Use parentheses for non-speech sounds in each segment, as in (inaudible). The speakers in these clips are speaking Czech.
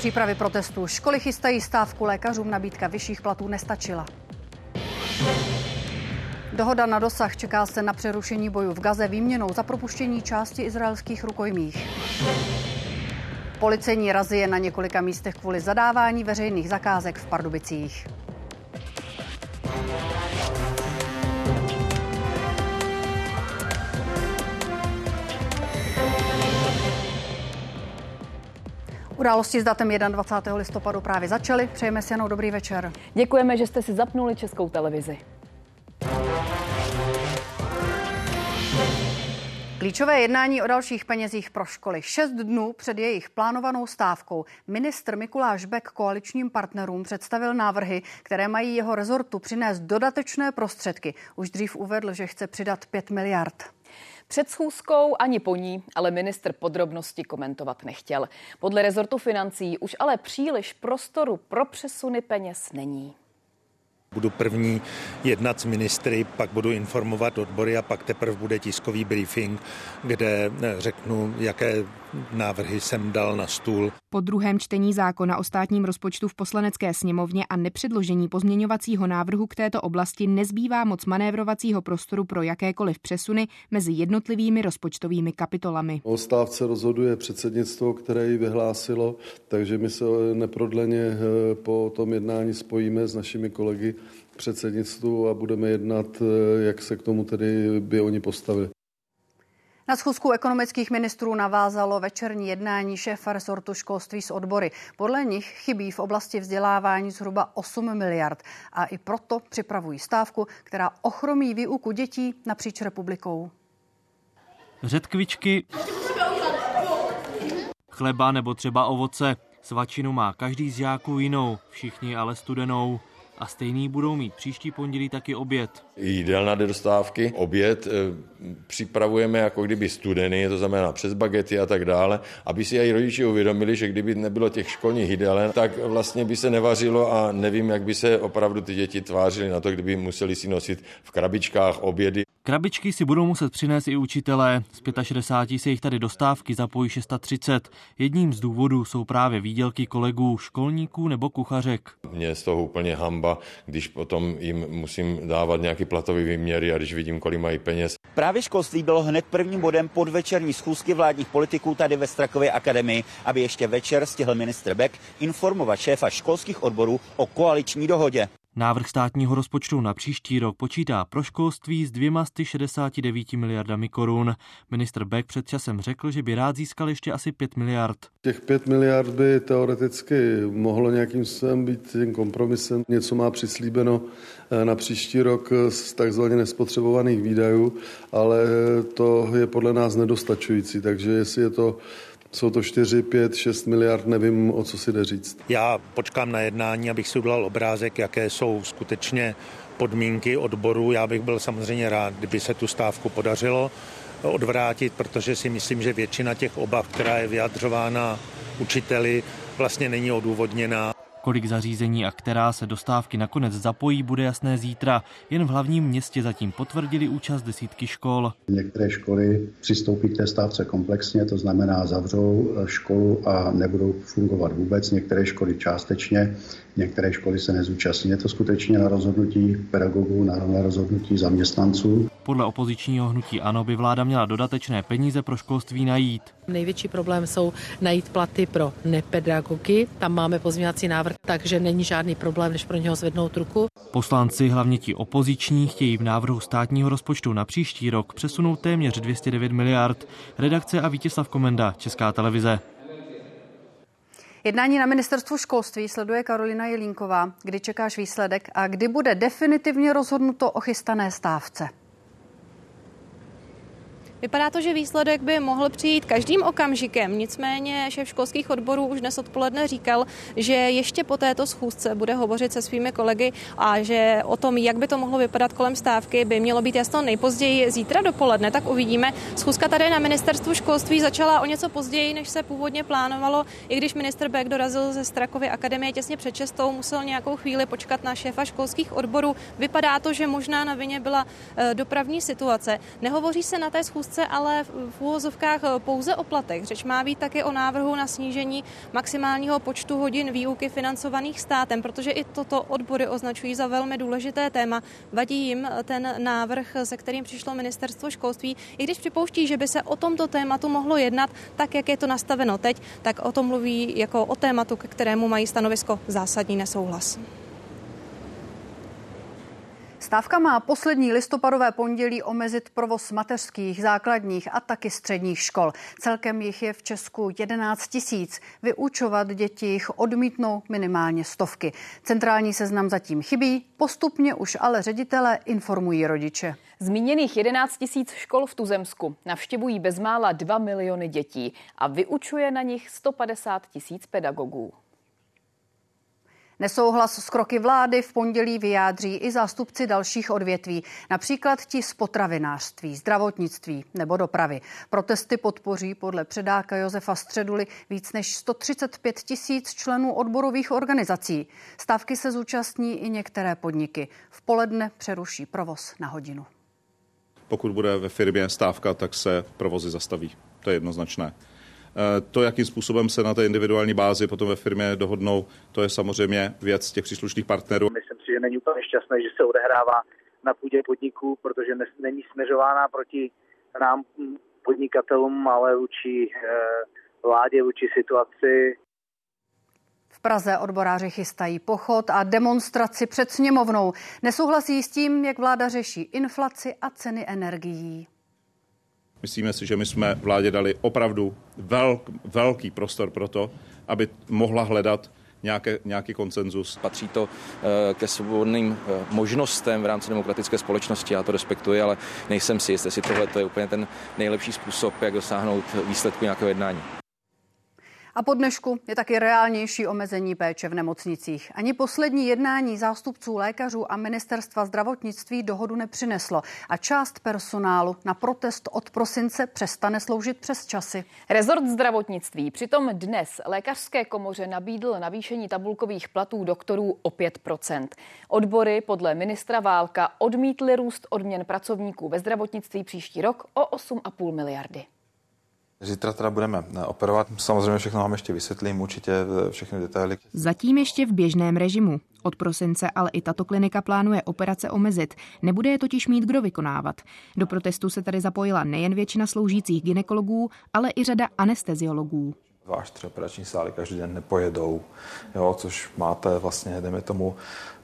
Přípravy protestů. Školy chystají stávku lékařům, nabídka vyšších platů nestačila. Dohoda na dosah čeká se na přerušení bojů v Gaze výměnou za propuštění části izraelských rukojmích. Policejní razie na několika místech kvůli zadávání veřejných zakázek v Pardubicích. Události s datem 21. listopadu právě začaly. Přejeme si jenom dobrý večer. Děkujeme, že jste si zapnuli Českou televizi. Klíčové jednání o dalších penězích pro školy. Šest dnů před jejich plánovanou stávkou ministr Mikuláš Bek koaličním partnerům představil návrhy, které mají jeho rezortu přinést dodatečné prostředky. Už dřív uvedl, že chce přidat 5 miliard. Před schůzkou ani po ní, ale ministr podrobnosti komentovat nechtěl. Podle rezortu financí už ale příliš prostoru pro přesuny peněz není. Budu první jednat s ministry, pak budu informovat odbory a pak teprve bude tiskový briefing, kde řeknu, jaké návrhy jsem dal na stůl. Po druhém čtení zákona o státním rozpočtu v poslanecké sněmovně a nepředložení pozměňovacího návrhu k této oblasti nezbývá moc manévrovacího prostoru pro jakékoliv přesuny mezi jednotlivými rozpočtovými kapitolami. O stávce rozhoduje předsednictvo, které ji vyhlásilo, takže my se neprodleně eh, po tom jednání spojíme s našimi kolegy předsednictvu a budeme jednat, eh, jak se k tomu tedy by oni postavili. Na schůzku ekonomických ministrů navázalo večerní jednání šéfa resortu školství s odbory. Podle nich chybí v oblasti vzdělávání zhruba 8 miliard a i proto připravují stávku, která ochromí výuku dětí napříč republikou. Řetkvičky, chleba nebo třeba ovoce. Svačinu má každý z žáků jinou, všichni ale studenou a stejný budou mít příští pondělí taky oběd. Jídelná dostávky, oběd e, připravujeme jako kdyby studený, to znamená přes bagety a tak dále, aby si i rodiči uvědomili, že kdyby nebylo těch školních jídelen, tak vlastně by se nevařilo a nevím, jak by se opravdu ty děti tvářily na to, kdyby museli si nosit v krabičkách obědy. Krabičky si budou muset přinést i učitelé. Z 65 se jich tady dostávky zapojí 630. Jedním z důvodů jsou právě výdělky kolegů, školníků nebo kuchařek. Mě je z toho úplně hamba, když potom jim musím dávat nějaký platový výměry a když vidím, kolik mají peněz. Právě školství bylo hned prvním bodem podvečerní schůzky vládních politiků tady ve Strakově akademii, aby ještě večer stihl ministr Beck informovat šéfa školských odborů o koaliční dohodě. Návrh státního rozpočtu na příští rok počítá pro školství s 269 miliardami korun. Ministr Beck před časem řekl, že by rád získal ještě asi 5 miliard. Těch 5 miliard by teoreticky mohlo nějakým způsobem být tím kompromisem. Něco má přislíbeno eh, na příští rok z takzvaně nespotřebovaných výdajů, ale to je podle nás nedostačující, takže jestli je to jsou to 4, 5, 6 miliard, nevím, o co si jde říct. Já počkám na jednání, abych si udělal obrázek, jaké jsou skutečně podmínky odboru. Já bych byl samozřejmě rád, kdyby se tu stávku podařilo odvrátit, protože si myslím, že většina těch obav, která je vyjadřována učiteli, vlastně není odůvodněná. Kolik zařízení a která se dostávky nakonec zapojí, bude jasné zítra. Jen v hlavním městě zatím potvrdili účast desítky škol. Některé školy přistoupí k té stávce komplexně, to znamená zavřou školu a nebudou fungovat vůbec. Některé školy částečně, některé školy se nezúčastní. Je to skutečně na rozhodnutí pedagogů, na rozhodnutí zaměstnanců. Podle opozičního hnutí ANO by vláda měla dodatečné peníze pro školství najít. Největší problém jsou najít platy pro nepedagogy. Tam máme pozměňovací návrh, takže není žádný problém, než pro něho zvednout ruku. Poslanci, hlavně ti opoziční, chtějí v návrhu státního rozpočtu na příští rok přesunout téměř 209 miliard. Redakce a Vítězslav Komenda, Česká televize. Jednání na ministerstvu školství sleduje Karolina Jelínková. Kdy čekáš výsledek a kdy bude definitivně rozhodnuto o chystané stávce? Vypadá to, že výsledek by mohl přijít každým okamžikem. Nicméně šéf školských odborů už dnes odpoledne říkal, že ještě po této schůzce bude hovořit se svými kolegy a že o tom, jak by to mohlo vypadat kolem stávky, by mělo být jasno nejpozději zítra dopoledne. Tak uvidíme. Schůzka tady na ministerstvu školství začala o něco později, než se původně plánovalo. I když minister Beck dorazil ze Strakovy akademie těsně před čestou, musel nějakou chvíli počkat na šéfa školských odborů. Vypadá to, že možná na vině byla eh, dopravní situace. Nehovoří se na té schůzce schůzce ale v úvozovkách pouze o platech. Řeč má být také o návrhu na snížení maximálního počtu hodin výuky financovaných státem, protože i toto odbory označují za velmi důležité téma. Vadí jim ten návrh, se kterým přišlo ministerstvo školství, i když připouští, že by se o tomto tématu mohlo jednat tak, jak je to nastaveno teď, tak o tom mluví jako o tématu, ke kterému mají stanovisko zásadní nesouhlas. Stávka má poslední listopadové pondělí omezit provoz mateřských, základních a taky středních škol. Celkem jich je v Česku 11 tisíc. Vyučovat děti jich odmítnou minimálně stovky. Centrální seznam zatím chybí, postupně už ale ředitele informují rodiče. Zmíněných 11 tisíc škol v Tuzemsku navštěvují bezmála 2 miliony dětí a vyučuje na nich 150 tisíc pedagogů. Nesouhlas s kroky vlády v pondělí vyjádří i zástupci dalších odvětví, například ti z potravinářství, zdravotnictví nebo dopravy. Protesty podpoří podle předáka Josefa Středuly víc než 135 tisíc členů odborových organizací. Stávky se zúčastní i některé podniky. V poledne přeruší provoz na hodinu. Pokud bude ve firmě stávka, tak se provozy zastaví. To je jednoznačné. Eh, to, jakým způsobem se na té individuální bázi potom ve firmě dohodnou, to je samozřejmě věc těch příslušných partnerů. Myslím si, že není úplně šťastné, že se odehrává na půdě podniků, protože není směřována proti nám podnikatelům, ale vůči eh, vládě, vůči situaci. V Praze odboráři chystají pochod a demonstraci před sněmovnou. Nesouhlasí s tím, jak vláda řeší inflaci a ceny energií. Myslíme si, že my jsme vládě dali opravdu velk, velký prostor pro to, aby mohla hledat nějaké, nějaký konsenzus. Patří to uh, ke svobodným uh, možnostem v rámci demokratické společnosti, já to respektuji, ale nejsem si jistý, jestli tohle je úplně ten nejlepší způsob, jak dosáhnout výsledku nějakého jednání. A po dnešku je taky reálnější omezení péče v nemocnicích. Ani poslední jednání zástupců lékařů a ministerstva zdravotnictví dohodu nepřineslo a část personálu na protest od prosince přestane sloužit přes časy. Rezort zdravotnictví přitom dnes lékařské komoře nabídl navýšení tabulkových platů doktorů o 5% Odbory podle ministra Válka odmítly růst odměn pracovníků ve zdravotnictví příští rok o 8,5 miliardy. Zítra teda budeme eh, operovat. Samozřejmě všechno vám ještě vysvětlím, určitě eh, všechny detaily. Zatím ještě v běžném režimu. Od prosince ale i tato klinika plánuje operace omezit. Nebude je totiž mít kdo vykonávat. Do protestu se tady zapojila nejen většina sloužících ginekologů, ale i řada anesteziologů. Až tři operační sály každý den nepojedou, jo, což máte vlastně, jdeme tomu,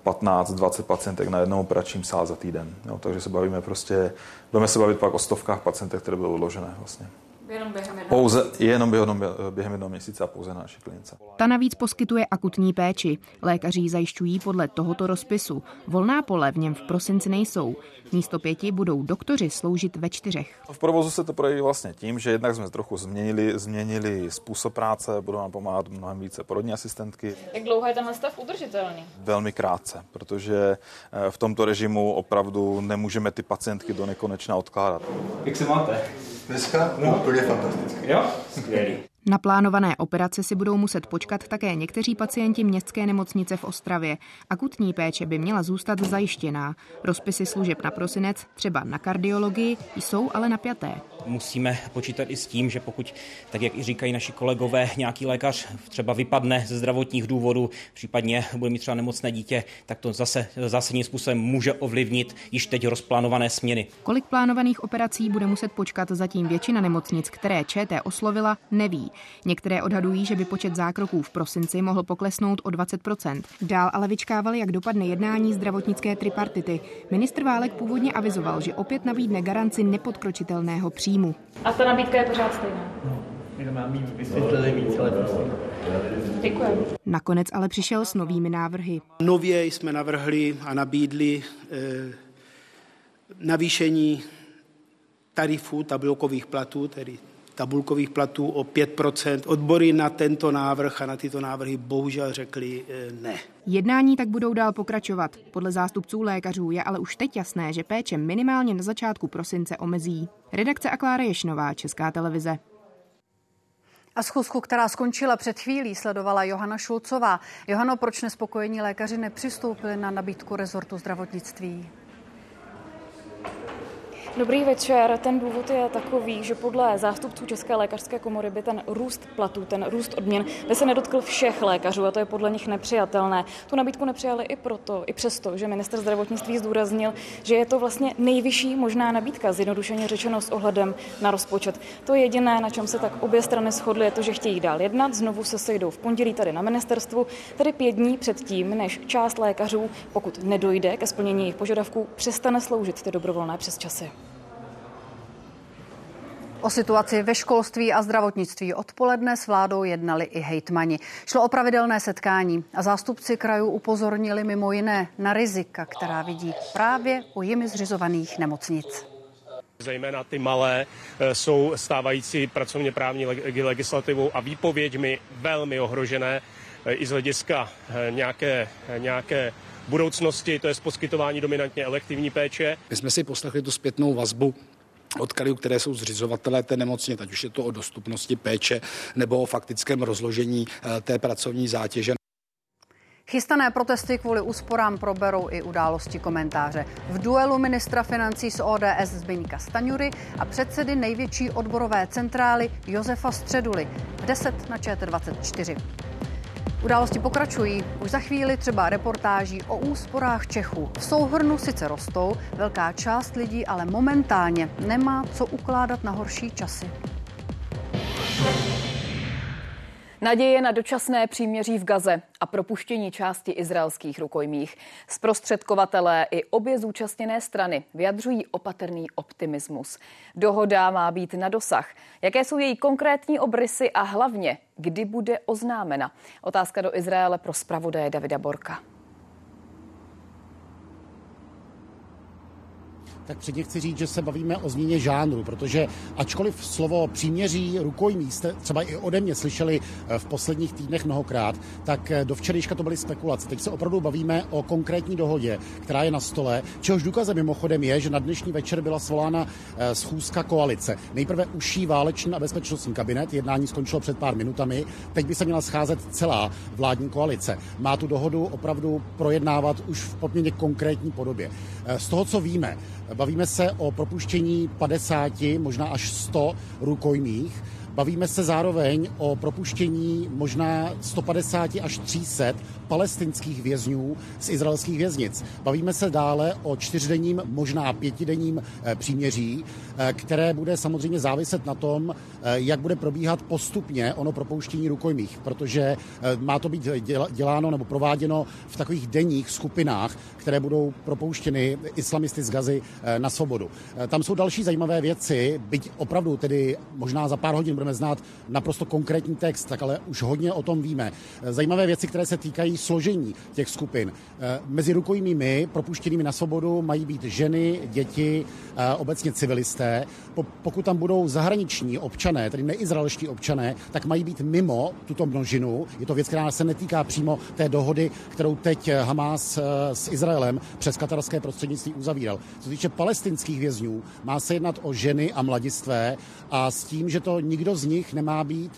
15-20 pacientek na jednom operačním sále za týden. Jo, takže se bavíme prostě, budeme se bavit pak o stovkách pacientek, které budou odložené vlastně. Jenom během jednoho pouze, jenom během, během jednoho měsíce a pouze na naší klinice. Ta navíc poskytuje akutní péči. Lékaři zajišťují podle tohoto rozpisu. Volná pole v něm v prosinci nejsou. Místo pěti budou doktoři sloužit ve čtyřech. V provozu se to projeví vlastně tím, že jednak jsme trochu změnili, změnili způsob práce, budou nám pomáhat mnohem více porodní asistentky. Jak dlouho je ten stav udržitelný? Velmi krátce, protože eh, v tomto režimu opravdu nemůžeme ty pacientky do nekonečna odkládat. Jak se máte? Dneska? No, úplně fantasticky. Jo? Skvělý. Na plánované operace si budou muset počkat také někteří pacienti městské nemocnice v Ostravě. Akutní péče by měla zůstat zajištěná. Rozpisy služeb na prosinec, třeba na kardiologii, jsou ale napjaté musíme počítat i s tím, že pokud, tak jak i říkají naši kolegové, nějaký lékař třeba vypadne ze zdravotních důvodů, případně bude mít třeba nemocné dítě, tak to zase zásadním způsobem může ovlivnit již teď rozplánované směny. Kolik plánovaných operací bude muset počkat zatím většina nemocnic, které ČT oslovila, neví. Některé odhadují, že by počet zákroků v prosinci mohl poklesnout o 20%. Dál ale vyčkávali, jak dopadne jednání zdravotnické tripartity. Ministr Válek původně avizoval, že opět nabídne garanci nepodkročitelného příjmu příjmu. A ta nabídka je pořád stejná? No. Děkuji. Nakonec ale přišel s novými návrhy. Nově jsme navrhli a nabídli eh, navýšení tarifů tabulkových platů, tedy tabulkových platů o 5%. Odbory na tento návrh a na tyto návrhy bohužel řekli eh, ne. Jednání tak budou dál pokračovat. Podle zástupců lékařů je ale už teď jasné, že péče minimálně na začátku prosince omezí. Redakce a Klára Ješnová, Česká televize. A schůzku, která skončila před chvílí, sledovala Johana Šulcová. Johano, proč nespokojení lékaři nepřistoupili na nabídku rezortu zdravotnictví? Dobrý večer. Ten důvod je takový, že podle zástupců České lékařské komory by ten růst platů, ten růst odměn, by se nedotkl všech lékařů a to je podle nich nepřijatelné. Tu nabídku nepřijali i proto, i přesto, že minister zdravotnictví zdůraznil, že je to vlastně nejvyšší možná nabídka, zjednodušeně řečeno s ohledem na rozpočet. To je jediné, na čem se tak obě strany shodly, je to, že chtějí dál jednat. Znovu se sejdou v pondělí tady na ministerstvu, tedy pět dní před tím, než část lékařů, pokud nedojde ke splnění jejich požadavků, přestane sloužit ty dobrovolné přesčasy. O situaci ve školství a zdravotnictví odpoledne s vládou jednali i hejtmani. Šlo o pravidelné setkání a zástupci krajů upozornili mimo jiné na rizika, která vidí právě u jimi zřizovaných nemocnic. Zejména ty malé eh, jsou stávající pracovně právní legislativou a výpověďmi velmi ohrožené eh, i z hlediska eh, nějaké, nějaké budoucnosti, to je poskytování dominantně elektivní péče. My jsme si poslechli tu zpětnou vazbu od krajů, které jsou zřizovatelé té nemocně, ať už je to o dostupnosti péče nebo o faktickém rozložení eh, té pracovní zátěže. Chystané protesty kvůli úsporám proberou i události komentáře. V duelu ministra financí z ODS Zbyňka Staňury a předsedy největší odborové centrály Josefa Středuly v 10 na ČT24. Události pokračují. Už za chvíli třeba reportáží o úsporách Čechů. V souhrnu sice rostou, velká část lidí ale momentálně nemá co ukládat na horší časy. Naděje na dočasné příměří v Gaze a propuštění části izraelských rukojmích. Zprostředkovatelé i obě zúčastněné strany vyjadřují opatrný optimismus. Dohoda má být na dosah. Jaké jsou její konkrétní obrysy a hlavně, kdy bude oznámena? Otázka do Izraele pro zpravodaje Davida Borka. Tak předně chci říct, že se bavíme o změně žánru, protože ačkoliv slovo příměří rukojmí jste třeba i ode mě slyšeli eh, v posledních týdnech mnohokrát, tak eh, do včerejška to byly spekulace. Teď se opravdu bavíme o konkrétní dohodě, která je na stole, čehož důkazem mimochodem je, že na dnešní večer byla svolána eh, schůzka koalice. Nejprve uší váleční a bezpečnostní kabinet, jednání skončilo před pár minutami, teď by se měla scházet celá vládní koalice. Má tu dohodu opravdu projednávat už v poměrně konkrétní podobě. Z toho, co víme, Bavíme se o propuštění 50, možná až 100 rukojmích. Bavíme se zároveň o propuštění možná 150 až 300 palestinských vězňů z izraelských věznic. Bavíme se dále o čtyřdenním, možná pětidenním eh, příměří, eh, které bude samozřejmě záviset na tom, eh, jak bude probíhat postupně ono propouštění rukojmích, protože má to být děláno nebo prováděno v takových denních skupinách, které budou propouštěny islamisty z Gazy na svobodu. Tam jsou další zajímavé věci, byť opravdu tedy možná za pár hodin budeme znát naprosto konkrétní text, tak ale už hodně o tom víme. Zajímavé věci, které se týkají složení těch skupin. Eh, mezi rukojmími propuštěnými na svobodu mají být ženy, děti, eh, obecně civilisté. Pokud tam budou zahraniční občané, tedy neizraelští občané, tak mají být mimo tuto množinu. Je to věc, která se netýká přímo té dohody, kterou teď Hamas eh, s Izraelem přes katarské prostřednictví uzavíral. Co se týče palestinských vězňů, má se jednat o ženy a mladistvé a s tím, že to nikdo z nich nemá být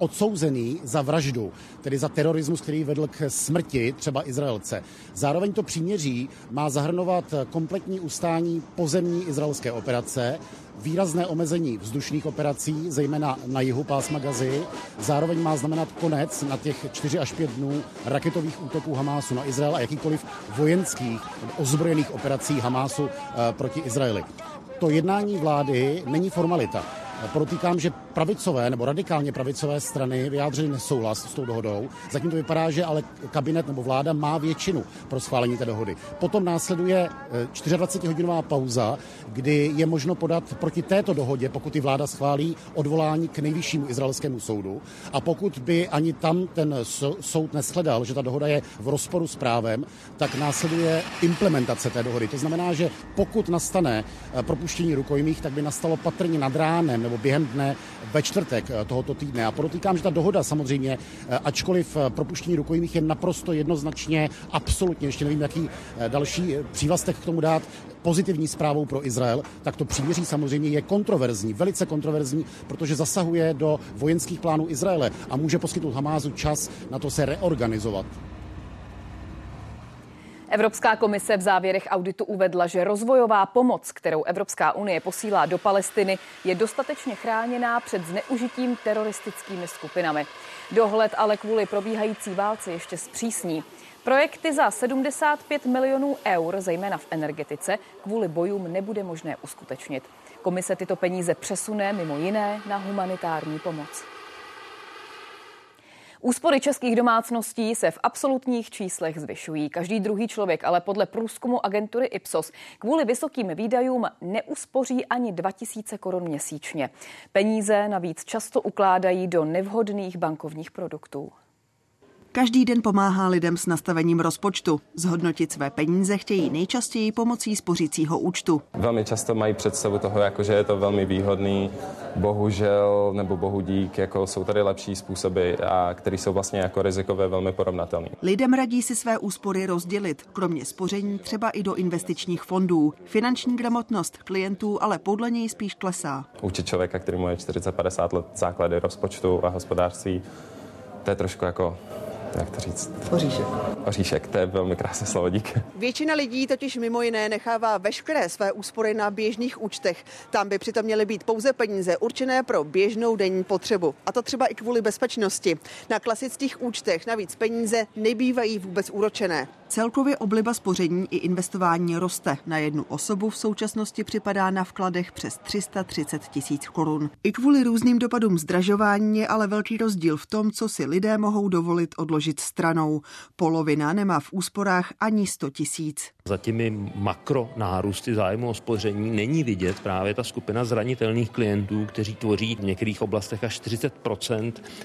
odsouzený za vraždu, tedy za terorismus, který vedl k smrti třeba Izraelce. Zároveň to příměří má zahrnovat kompletní ustání pozemní izraelské operace, výrazné omezení vzdušných operací, zejména na jihu pásma Gazy. Zároveň má znamenat konec na těch 4 až 5 dnů raketových útoků Hamásu na Izrael a jakýkoliv vojenských ozbrojených operací Hamásu eh, proti Izraeli. To jednání vlády není formalita. Podotýkám, že pravicové nebo radikálně pravicové strany vyjádřily nesouhlas s tou dohodou. Zatím to vypadá, že ale kabinet nebo vláda má většinu pro schválení té dohody. Potom následuje 24-hodinová eh, pauza, kdy je možno podat proti této dohodě, pokud i vláda schválí odvolání k nejvyššímu izraelskému soudu. A pokud by ani tam ten soud neschledal, že ta dohoda je v rozporu s právem, tak následuje implementace té dohody. To znamená, že pokud nastane eh, propuštění rukojmích, tak by nastalo patrně nad ránem nebo během dne ve čtvrtek eh, tohoto týdne. A podotýkám, že ta dohoda samozřejmě, eh, ačkoliv eh, propuštění rukojmích je naprosto jednoznačně, absolutně, ještě nevím, jaký další přívlastek k tomu dát, pozitivní zprávou pro Izrael, tak to příměří samozřejmě je kontroverzní, velice kontroverzní, protože zasahuje do vojenských plánů Izraele a může poskytnout Hamázu čas na to se reorganizovat. Evropská komise v závěrech auditu uvedla, že rozvojová pomoc, kterou Evropská unie posílá do Palestiny, je dostatečně chráněná před zneužitím teroristickými skupinami. Dohled ale kvůli probíhající válce ještě zpřísní. Projekty za 75 milionů eur, zejména v energetice, kvůli bojům nebude možné uskutečnit. Komise tyto peníze přesune mimo jiné na humanitární pomoc. Úspory českých domácností se v absolutních číslech zvyšují. Každý druhý člověk ale podle průzkumu agentury Ipsos kvůli vysokým výdajům neuspoří ani 2000 korun měsíčně. Peníze navíc často ukládají do nevhodných bankovních produktů. Každý den pomáhá lidem s nastavením rozpočtu. Zhodnotit své peníze chtějí nejčastěji pomocí spořícího účtu. Velmi často mají představu toho, jako že je to velmi výhodný. Bohužel, nebo bohu dík, jako jsou tady lepší způsoby, a které jsou vlastně jako rizikové velmi porovnatelné. Lidem radí si své úspory rozdělit, kromě spoření třeba i do investičních fondů. Finanční gramotnost klientů ale podle něj spíš klesá. Učit člověka, který má 40-50 let základy rozpočtu a hospodářství, to je trošku jako jak to říct? Oříšek. Oříšek, to je velmi krásné slovo, díky. Většina lidí totiž mimo jiné nechává veškeré své úspory na běžných účtech. Tam by přitom měly být pouze peníze určené pro běžnou denní potřebu. A to třeba i kvůli bezpečnosti. Na klasických účtech navíc peníze nebývají vůbec úročené. Celkově obliba spoření i investování roste. Na jednu osobu v současnosti připadá na vkladech přes 330 tisíc korun. I kvůli různým dopadům zdražování je ale velký rozdíl v tom, co si lidé mohou dovolit odložit stranou. Polovina nemá v úsporách ani 100 tisíc. Za těmi makro nárůsty zájmu o spoření není vidět právě ta skupina zranitelných klientů, kteří tvoří v některých oblastech až 40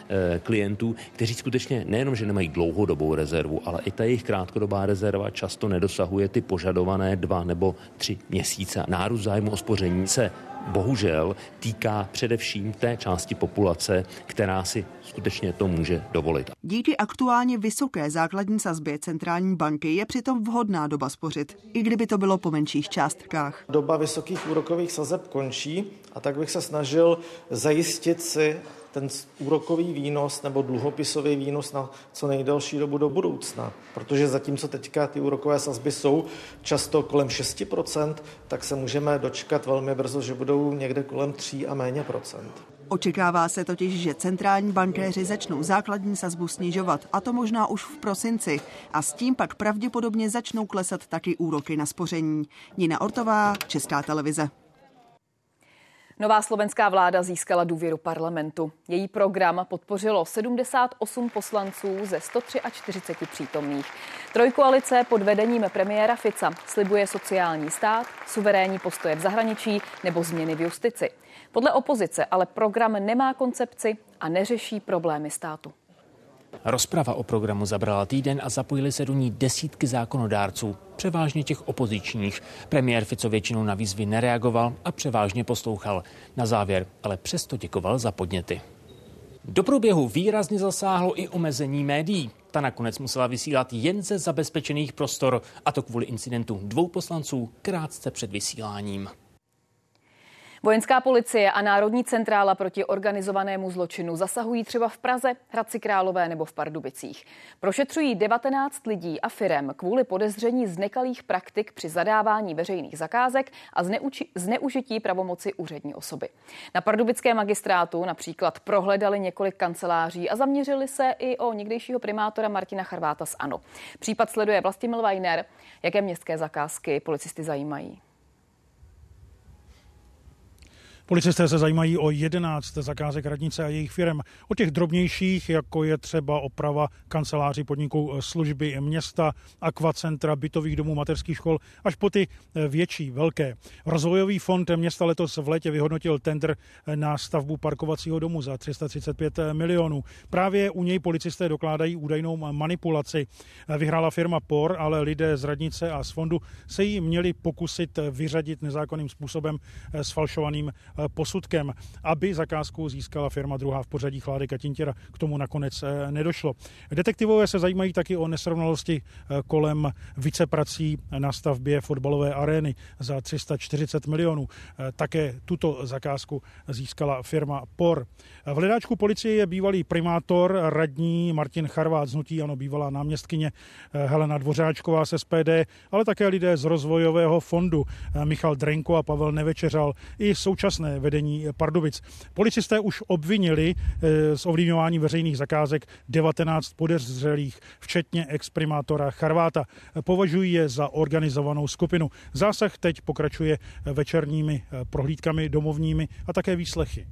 eh, klientů, kteří skutečně nejenom, že nemají dlouhodobou rezervu, ale i ta jejich krátkodobá rezerva často nedosahuje ty požadované dva nebo tři měsíce. Nárůst zájmu o spoření se bohužel týká především té části populace, která si skutečně to může dovolit. Díky aktuálně vysoké základní sazbě centrální banky je přitom vhodná doba spořit, i kdyby to bylo po menších částkách. Doba vysokých úrokových sazeb končí a tak bych se snažil zajistit si ten úrokový výnos nebo dluhopisový výnos na co nejdelší dobu do budoucna. Protože zatímco teďka ty úrokové sazby jsou často kolem 6%, tak se můžeme dočkat velmi brzo, že budou někde kolem 3 a méně procent. Očekává se totiž, že centrální bankéři začnou základní sazbu snižovat, a to možná už v prosinci. A s tím pak pravděpodobně začnou klesat taky úroky na spoření. Nina Ortová, Česká televize. Nová slovenská vláda získala důvěru parlamentu. Její program podpořilo 78 poslanců ze 143 přítomných. Trojkoalice pod vedením premiéra Fica slibuje sociální stát, suverénní postoje v zahraničí nebo změny v justici. Podle opozice ale program nemá koncepci a neřeší problémy státu. Rozprava o programu zabrala týden a zapojili se do ní desítky zákonodárců, převážně těch opozičních. Premiér Fico většinou na výzvy nereagoval a převážně poslouchal. Na závěr ale přesto děkoval za podněty. Do průběhu výrazně zasáhlo i omezení médií. Ta nakonec musela vysílat jen ze zabezpečených prostor, a to kvůli incidentu dvou poslanců krátce před vysíláním. Vojenská policie a Národní centrála proti organizovanému zločinu zasahují třeba v Praze, Hradci Králové nebo v Pardubicích. Prošetřují 19 lidí a firem kvůli podezření z nekalých praktik při zadávání veřejných zakázek a zneuči- zneužití pravomoci úřední osoby. Na pardubické magistrátu například prohledali několik kanceláří a zaměřili se i o někdejšího primátora Martina Charváta z ANO. Případ sleduje Vlastimil Weiner. Jaké městské zakázky policisty zajímají? Policisté se zajímají o 11 zakázek radnice a jejich firm. O těch drobnějších, jako je třeba oprava kanceláří podniků služby města, akvacentra, bytových domů, mateřských škol, až po ty větší, velké. Rozvojový fond města letos v létě vyhodnotil tender na stavbu parkovacího domu za 335 milionů. Právě u něj policisté dokládají údajnou manipulaci. Vyhrála firma POR, ale lidé z radnice a z fondu se jí měli pokusit vyřadit nezákonným způsobem s falšovaným posudkem, aby zakázku získala firma druhá v pořadí Chládek a Tintěra. K tomu nakonec nedošlo. Detektivové se zajímají taky o nesrovnalosti kolem viceprací na stavbě fotbalové arény za 340 milionů. Také tuto zakázku získala firma POR. V hledáčku policie je bývalý primátor, radní Martin Charvát z Nutí, ano, bývalá náměstkyně Helena Dvořáčková z SPD, ale také lidé z rozvojového fondu Michal Drenko a Pavel Nevečeřal i současné vedení Pardubic. Policisté už obvinili eh, z ovlivňování veřejných zakázek 19 podezřelých, včetně exprimátora Charváta. Považují je za organizovanou skupinu. Zásah teď pokračuje večerními eh, prohlídkami domovními a také výslechy.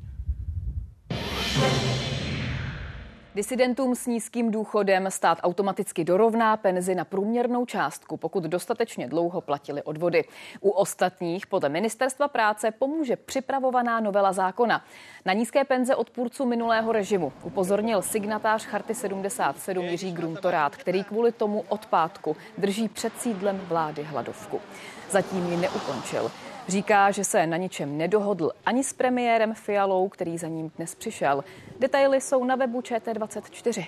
Disidentům s nízkým důchodem stát automaticky dorovná penzi na průměrnou částku, pokud dostatečně dlouho platili odvody. U ostatních podle Ministerstva práce pomůže připravovaná novela zákona. Na nízké penze odpůrců minulého režimu upozornil signatář Charty 77 Jiří Gruntorát, který kvůli tomu od pátku drží před sídlem vlády hladovku. Zatím ji neukončil. Říká, že se na ničem nedohodl ani s premiérem Fialou, který za ním dnes přišel. Detaily jsou na webu ČT24.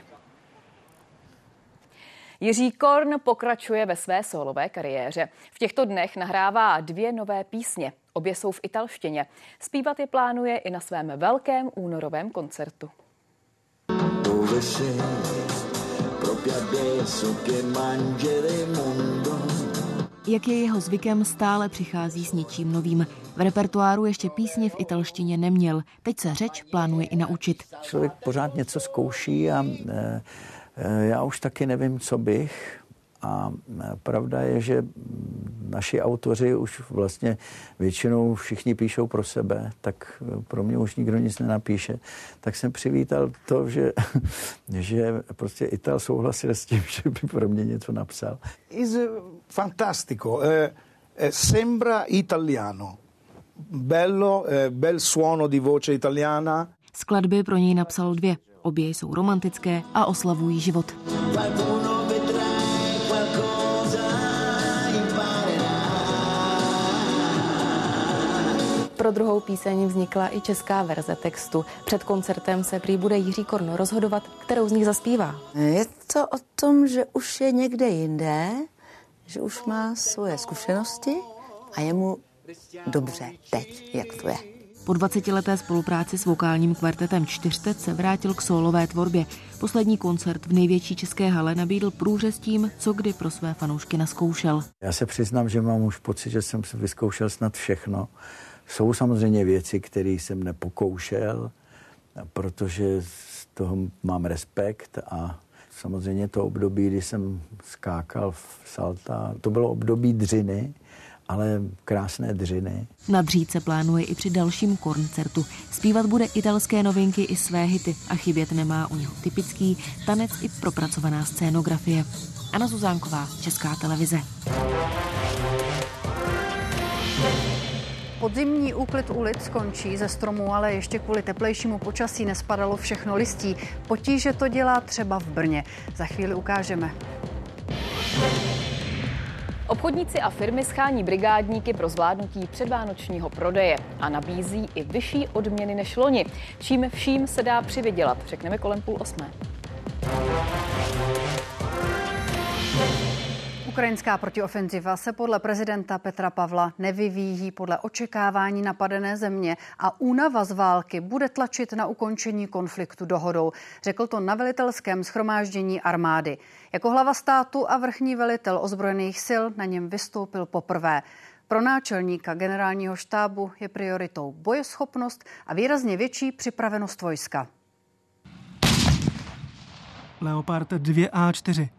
Jiří Korn pokračuje ve své solové kariéře. V těchto dnech nahrává dvě nové písně. Obě jsou v italštině. Zpívat je plánuje i na svém velkém únorovém koncertu. Dove sei, jak je jeho zvykem, stále přichází s něčím novým. V repertoáru ještě písně v italštině neměl. Teď se řeč plánuje i naučit. Člověk pořád něco zkouší a e, e, já už taky nevím, co bych. A e, pravda je, že naši autoři už vlastně většinou všichni píšou pro sebe, tak pro mě už nikdo nic nenapíše. Tak jsem přivítal to, že, (laughs) že prostě Ital souhlasil s tím, (laughs) že by pro mě něco napsal. Is fantastico. Eh, eh, sembra italiano. Bello, eh, bel suono di voce italiana. Skladby pro něj napsal dvě. Obě jsou romantické a oslavují život. Pro druhou píseň vznikla i česká verze textu. Před koncertem se prý bude Jiří Korno rozhodovat, kterou z nich zaspívá. Je to o tom, že už je někde jinde, že už má svoje zkušenosti a je mu dobře teď, jak to je. Po 20 leté spolupráci s vokálním kvartetem Čtyřtec se vrátil k solové tvorbě. Poslední koncert v největší české hale nabídl průřez tím, co kdy pro své fanoušky naskoušel. Já se přiznám, že mám už pocit, že jsem si vyzkoušel snad všechno. Jsou samozřejmě věci, které jsem nepokoušel, protože z toho mám respekt a samozřejmě to období, kdy jsem skákal v Salta, to bylo období dřiny, ale krásné dřiny. Na dříce plánuje i při dalším koncertu. Zpívat bude italské novinky i své hity a chybět nemá u něho typický tanec i propracovaná scénografie. Anna Zuzánková, Česká televize. Podzimní úklid ulic skončí ze stromů, ale ještě kvůli teplejšímu počasí nespadalo všechno listí. Potíže to dělá třeba v Brně. Za chvíli ukážeme. Obchodníci a firmy schání brigádníky pro zvládnutí předvánočního prodeje a nabízí i vyšší odměny než loni. Čím vším se dá přivydělat, řekneme kolem půl osmé. Ukrajinská protiofenziva se podle prezidenta Petra Pavla nevyvíjí podle očekávání napadené země a únava z války bude tlačit na ukončení konfliktu dohodou, řekl to na velitelském schromáždění armády. Jako hlava státu a vrchní velitel ozbrojených sil na něm vystoupil poprvé. Pro náčelníka generálního štábu je prioritou bojeschopnost a výrazně větší připravenost vojska. Leopard 2A4.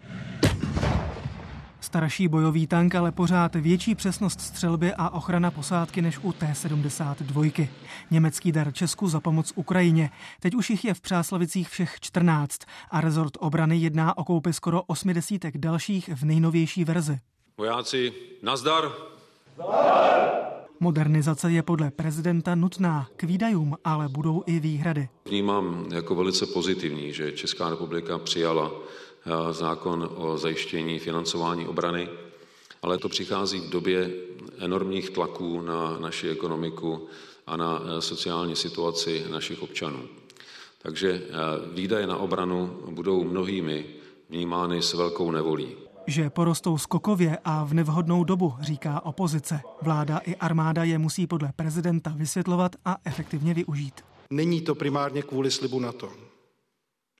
Starší bojový tank, ale pořád větší přesnost střelby a ochrana posádky než u T-72. Německý dar Česku za pomoc Ukrajině. Teď už jich je v Přáslavicích všech 14 a rezort obrany jedná o koupi skoro osmi desítek dalších v nejnovější verzi. Vojáci, nazdar! Modernizace je podle prezidenta nutná. K výdajům ale budou i výhrady. Vnímám jako velice pozitivní, že Česká republika přijala zákon o zajištění financování obrany, ale to přichází v době enormních tlaků na naši ekonomiku a na sociální situaci našich občanů. Takže výdaje na obranu budou mnohými vnímány s velkou nevolí. Že porostou skokově a v nevhodnou dobu, říká opozice. Vláda i armáda je musí podle prezidenta vysvětlovat a efektivně využít. Není to primárně kvůli slibu NATO.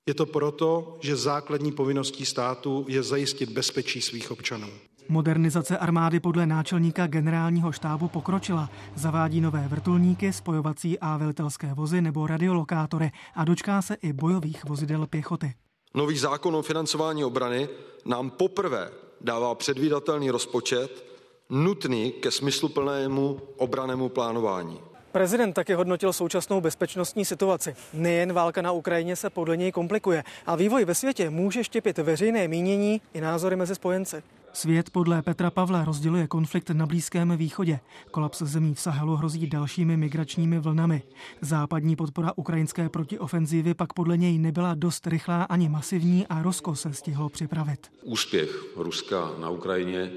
Je to proto, že základní povinností státu je zajistit bezpečí svých občanů. Modernizace armády podle náčelníka generálního štábu pokročila. Zavádí nové vrtulníky, spojovací a velitelské vozy nebo radiolokátory a dočká se i bojových vozidel pěchoty. Nový zákon o financování obrany nám poprvé dává předvídatelný rozpočet nutný ke smysluplnému obranému plánování. Prezident taky hodnotil současnou bezpečnostní situaci. Nejen válka na Ukrajině se podle něj komplikuje a vývoj ve světě může štěpit veřejné mínění i názory mezi spojenci. Svět podle Petra Pavla rozděluje konflikt na Blízkém východě. Kolaps zemí v Sahelu hrozí dalšími migračními vlnami. Západní podpora ukrajinské protiofenzívy pak podle něj nebyla dost rychlá ani masivní a Rusko se stihlo připravit. Úspěch Ruska na Ukrajině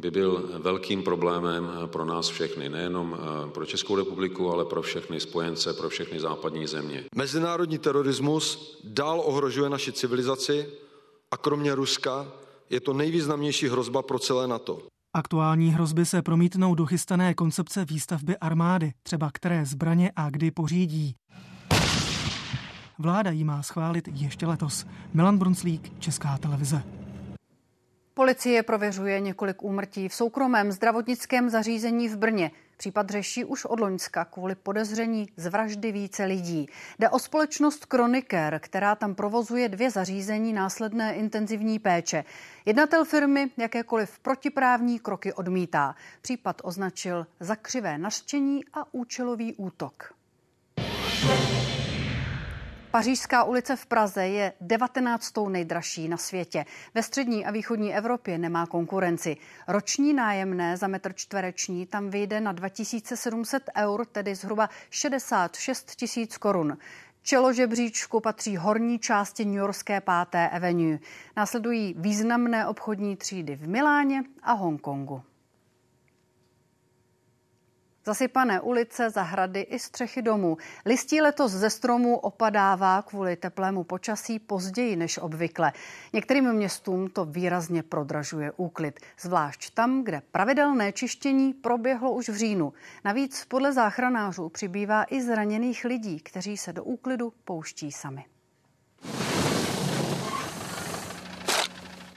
by byl velkým problémem pro nás všechny, nejenom eh, pro Českou republiku, ale pro všechny spojence, pro všechny západní země. Mezinárodní terorismus dál ohrožuje naši civilizaci a kromě Ruska je to nejvýznamnější hrozba pro celé NATO. Aktuální hrozby se promítnou do chystané koncepce výstavby armády, třeba které zbraně a kdy pořídí. Vláda jí má schválit ještě letos. Milan Brunslík, Česká televize. Policie prověřuje několik úmrtí v soukromém zdravotnickém zařízení v Brně. Případ řeší už od Loňska kvůli podezření z vraždy více lidí. Jde o společnost Kroniker, která tam provozuje dvě zařízení následné intenzivní péče. Jednatel firmy jakékoliv protiprávní kroky odmítá. Případ označil za křivé nařčení a účelový útok. Pařížská ulice v Praze je 19. nejdražší na světě. Ve střední a východní Evropě nemá konkurenci. Roční nájemné za metr čtvereční tam vyjde na 2700 eur, tedy zhruba 66 tisíc korun. Čelo žebříčku patří horní části New Yorkské páté Avenue. Následují významné obchodní třídy v Miláně a Hongkongu. Zasypané ulice, zahrady i střechy domů. Listí letos ze stromů opadává kvůli teplému počasí později než obvykle. Některým městům to výrazně prodražuje úklid, zvlášť tam, kde pravidelné čištění proběhlo už v říjnu. Navíc podle záchranářů přibývá i zraněných lidí, kteří se do úklidu pouští sami.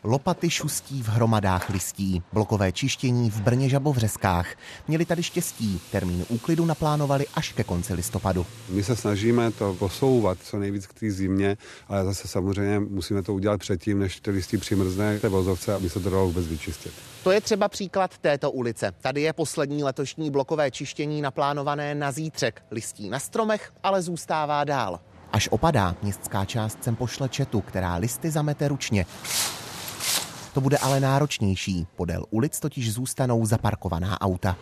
Lopaty šustí v hromadách listí, blokové čištění v Brně Žabovřeskách. Měli tady štěstí, termín úklidu naplánovali až ke konci listopadu. My se snažíme to posouvat co nejvíc k té zimě, ale zase samozřejmě musíme to udělat předtím, než ty listí přimrzne té vozovce, aby se to dalo vůbec vyčistit. To je třeba příklad této ulice. Tady je poslední letošní blokové čištění naplánované na zítřek. Listí na stromech, ale zůstává dál. Až opadá, městská část sem pošle četu, která listy zamete ručně. To bude ale náročnější. Podél ulic totiž zůstanou zaparkovaná auta.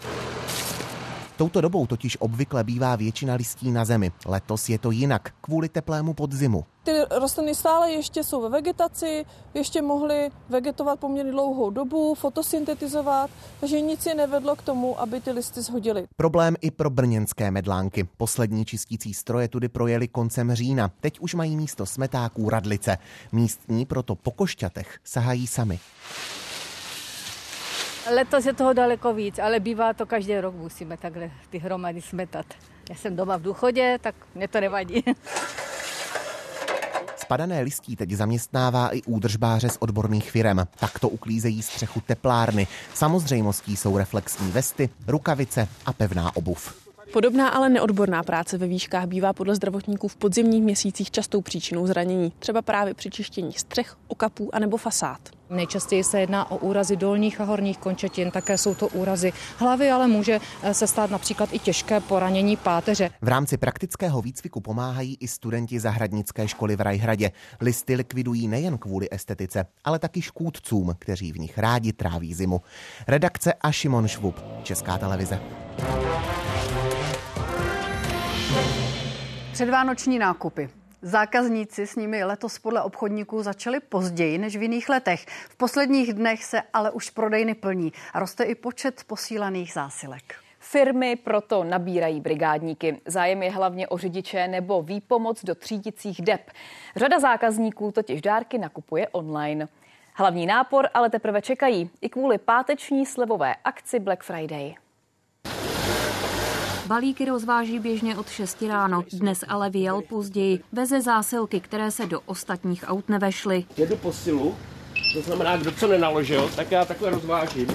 Touto dobou totiž obvykle bývá většina listí na zemi. Letos je to jinak, kvůli teplému podzimu. Ty rostliny stále ještě jsou ve vegetaci, ještě mohly vegetovat poměrně dlouhou dobu, fotosyntetizovat, takže nic je nevedlo k tomu, aby ty listy shodily. Problém i pro brněnské medlánky. Poslední čistící stroje tudy projeli koncem října. Teď už mají místo smetáků radlice. Místní proto po košťatech sahají sami. Letos je toho daleko víc, ale bývá to každý rok, musíme takhle ty hromady smetat. Já jsem doma v důchodě, tak mě to nevadí. Spadané listí teď zaměstnává i údržbáře z odborných firem. Takto uklízejí střechu teplárny. Samozřejmostí jsou reflexní vesty, rukavice a pevná obuv. Podobná, ale neodborná práce ve výškách bývá podle zdravotníků v podzimních měsících častou příčinou zranění, třeba právě při čištění střech, okapů anebo fasád. Nejčastěji se jedná o úrazy dolních a horních končetin, také jsou to úrazy hlavy, ale může eh, se stát například i těžké poranění páteře. V rámci praktického výcviku pomáhají i studenti zahradnické školy v Rajhradě. Listy likvidují nejen kvůli estetice, ale taky škůdcům, kteří v nich rádi tráví zimu. Redakce a Šimon Švub, Česká televize. Předvánoční nákupy. Zákazníci s nimi letos podle obchodníků začali později než v jiných letech. V posledních dnech se ale už prodejny plní a roste i počet posílaných zásilek. Firmy proto nabírají brigádníky. Zájem je hlavně o řidiče nebo výpomoc do třídicích dep. Řada zákazníků totiž dárky nakupuje online. Hlavní nápor ale teprve čekají i kvůli páteční slevové akci Black Friday. Balíky rozváží běžně od 6 ráno, dnes ale vyjel později. Veze zásilky, které se do ostatních aut nevešly. Jedu po silu, to znamená, kdo co nenaložil, tak já takhle rozvážím.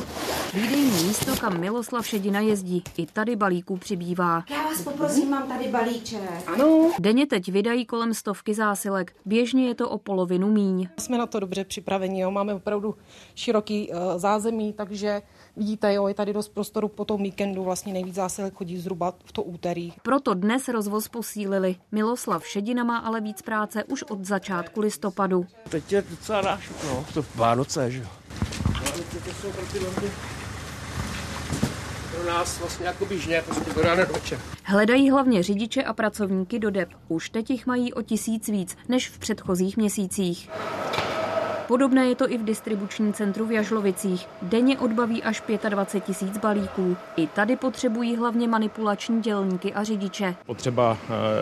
Výdejní místo, kam Miloslav Šedina jezdí. I tady balíků přibývá. Já vás poprosím, mám tady balíček. Ano. Denně teď vydají kolem stovky zásilek. Běžně je to o polovinu míň. Jsme na to dobře připraveni, jo. máme opravdu široký uh, zázemí, takže vidíte, jo, je tady dost prostoru po tom víkendu, vlastně nejvíc zásilek chodí zhruba v to úterý. Proto dnes rozvoz posílili. Miloslav Šedina má ale víc práce už od začátku listopadu. Teď je docela nášup, no, to Vánoce, že jo. Vánoce to jsou pro ty lidi pro nás vlastně jako běžně, prostě do rána do večer. Hledají hlavně řidiče a pracovníky do DEP. Už teď jich mají o tisíc víc než v předchozích měsících. Podobné je to i v distribučním centru v Jažlovicích. Denně odbaví až 25 tisíc balíků. I tady potřebují hlavně manipulační dělníky a řidiče. Potřeba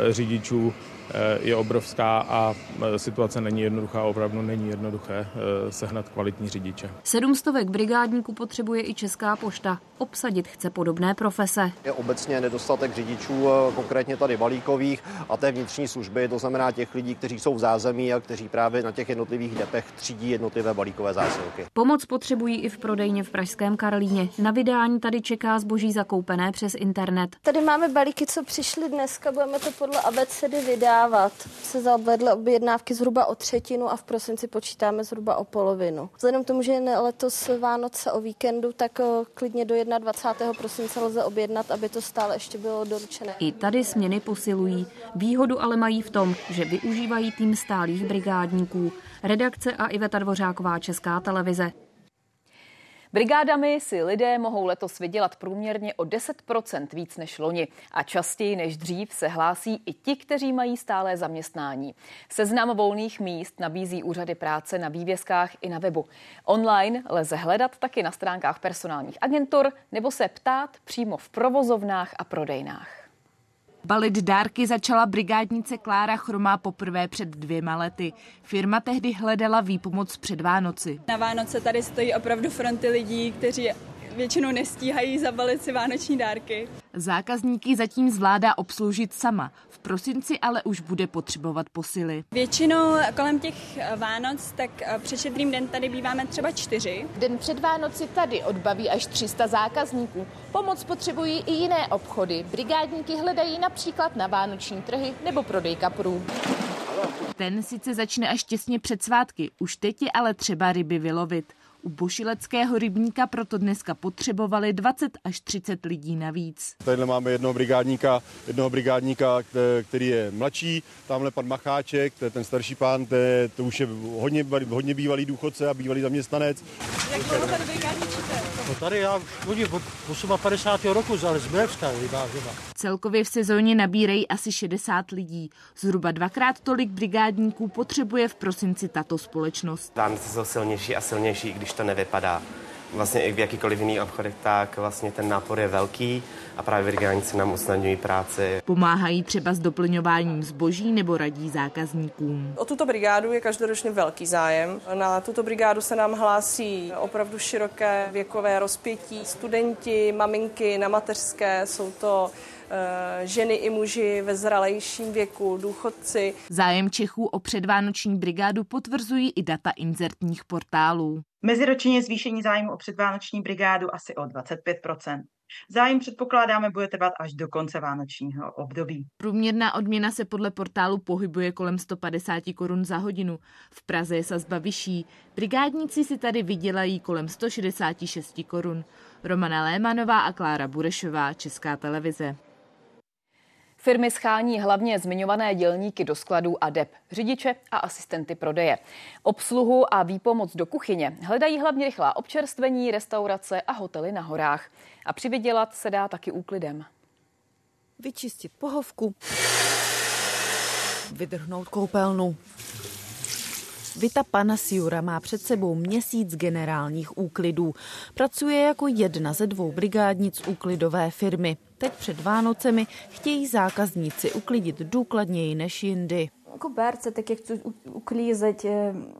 e, řidičů Eh, je obrovská a eh, situace není jednoduchá, opravdu není jednoduché eh, sehnat kvalitní řidiče. Sedmstovek brigádníků potřebuje i Česká pošta. Obsadit chce podobné profese. Je obecně nedostatek řidičů, konkrétně tady balíkových a té vnitřní služby, to znamená těch lidí, kteří jsou v zázemí a kteří právě na těch jednotlivých depech třídí jednotlivé balíkové zásilky. Pomoc potřebují i v prodejně v Pražském Karlíně. Na vydání tady čeká zboží zakoupené přes internet. Tady máme balíky, co přišly dneska, budeme to podle abecedy vydávat vydávat. Se zavedly objednávky zhruba o třetinu a v prosinci počítáme zhruba o polovinu. Vzhledem k tomu, že je letos Vánoce o víkendu, tak eh, klidně do 21. prosince lze objednat, aby to stále ještě bylo doručené. I tady směny posilují. Výhodu ale mají v tom, že využívají tým stálých brigádníků. Redakce a Iveta Dvořáková Česká televize. Brigádami si lidé mohou letos vydělat průměrně o 10% víc než loni a častěji než dřív se hlásí i ti, kteří mají stále zaměstnání. Seznam volných míst nabízí úřady práce na vývězkách i na webu. Online lze hledat taky na stránkách personálních agentur nebo se ptát přímo v provozovnách a prodejnách. Balit dárky začala brigádnice Klára Chromá poprvé před dvěma lety. Firma tehdy hledala výpomoc před Vánoci. Na Vánoce tady stojí opravdu fronty lidí, kteří většinou nestíhají zabalit si vánoční dárky. Zákazníky zatím zvládá obsloužit sama. V prosinci ale už bude potřebovat posily. Většinou kolem těch Vánoc, tak před šedrým den tady býváme třeba čtyři. Den před Vánoci tady odbaví až 300 zákazníků. Pomoc potřebují i jiné obchody. Brigádníky hledají například na vánoční trhy nebo prodej kaprů. Ten sice začne až těsně před svátky, už teď je ale třeba ryby vylovit. U Bošileckého rybníka proto dneska potřebovali 20 až 30 lidí navíc. Tady máme jednoho brigádníka, jednoho brigádníka, který je mladší, tamhle pan Macháček, to je ten starší pán, to, je, to už je hodně, hodně bývalý důchodce a bývalý zaměstnanec. Jak dlouho tady brigádničíte? No tady já už chodím od 58. roku z Alesbrevska, Celkově v sezóně nabírají asi 60 lidí. Zhruba dvakrát tolik brigádníků potřebuje v prosinci tato společnost. Vánoce jsou silnější a silnější, když to nevypadá. Vlastně i v jakýkoliv jiných obchodech, tak vlastně ten nápor je velký a právě brigádníci nám usnadňují práci. Pomáhají třeba s doplňováním zboží nebo radí zákazníkům. O tuto brigádu je každoročně velký zájem. Na tuto brigádu se nám hlásí opravdu široké věkové rozpětí. Studenti, maminky na mateřské, jsou to eh, ženy i muži ve zralejším věku, důchodci. Zájem Čechů o předvánoční brigádu potvrzují i data inzertních portálů. Meziročně zvýšení zájmu o předvánoční brigádu asi o 25% Zájem předpokládáme bude trvat až do konce vánočního období. Průměrná odměna se podle portálu pohybuje kolem 150 korun za hodinu. V Praze je sazba vyšší. Brigádníci si tady vydělají kolem 166 korun. Romana Lémanová a Klára Burešová, Česká televize. Firmy schání hlavně zmiňované dělníky do skladů a dep, řidiče a asistenty prodeje. Obsluhu a výpomoc do kuchyně hledají hlavně rychlá občerstvení, restaurace a hotely na horách. A přivydělat se dá taky úklidem. Vyčistit pohovku, vydrhnout koupelnu, Vita Panasiura má před sebou měsíc generálních úklidů. Pracuje jako jedna ze dvou brigádnic úklidové firmy. Teď před Vánocemi chtějí zákazníci uklidit důkladněji než jindy Koberce, tak jak chcуть uklізать,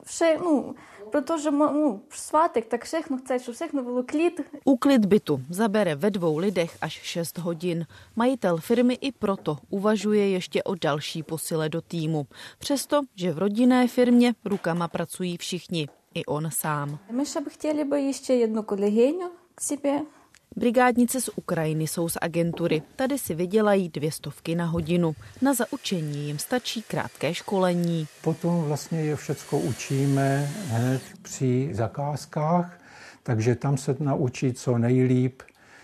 vše, no, protože no, svátek, tak všechno chce, щоб všechno bylo klid. Úklid bytu zabere ve dvou lidech až 6 hodin. Majitel firmy i proto uvažuje ještě o další posile do týmu. Přesto, že v rodinné firmě rukama pracují všichni, i on sám. My by chtěli by ještě jednu kolegyňu k sobě, Brigádnice z Ukrajiny jsou z agentury. Tady si vydělají dvě stovky na hodinu. Na zaučení jim stačí krátké školení. Potom vlastně je všecko učíme hned při zakázkách, takže tam se naučí co nejlíp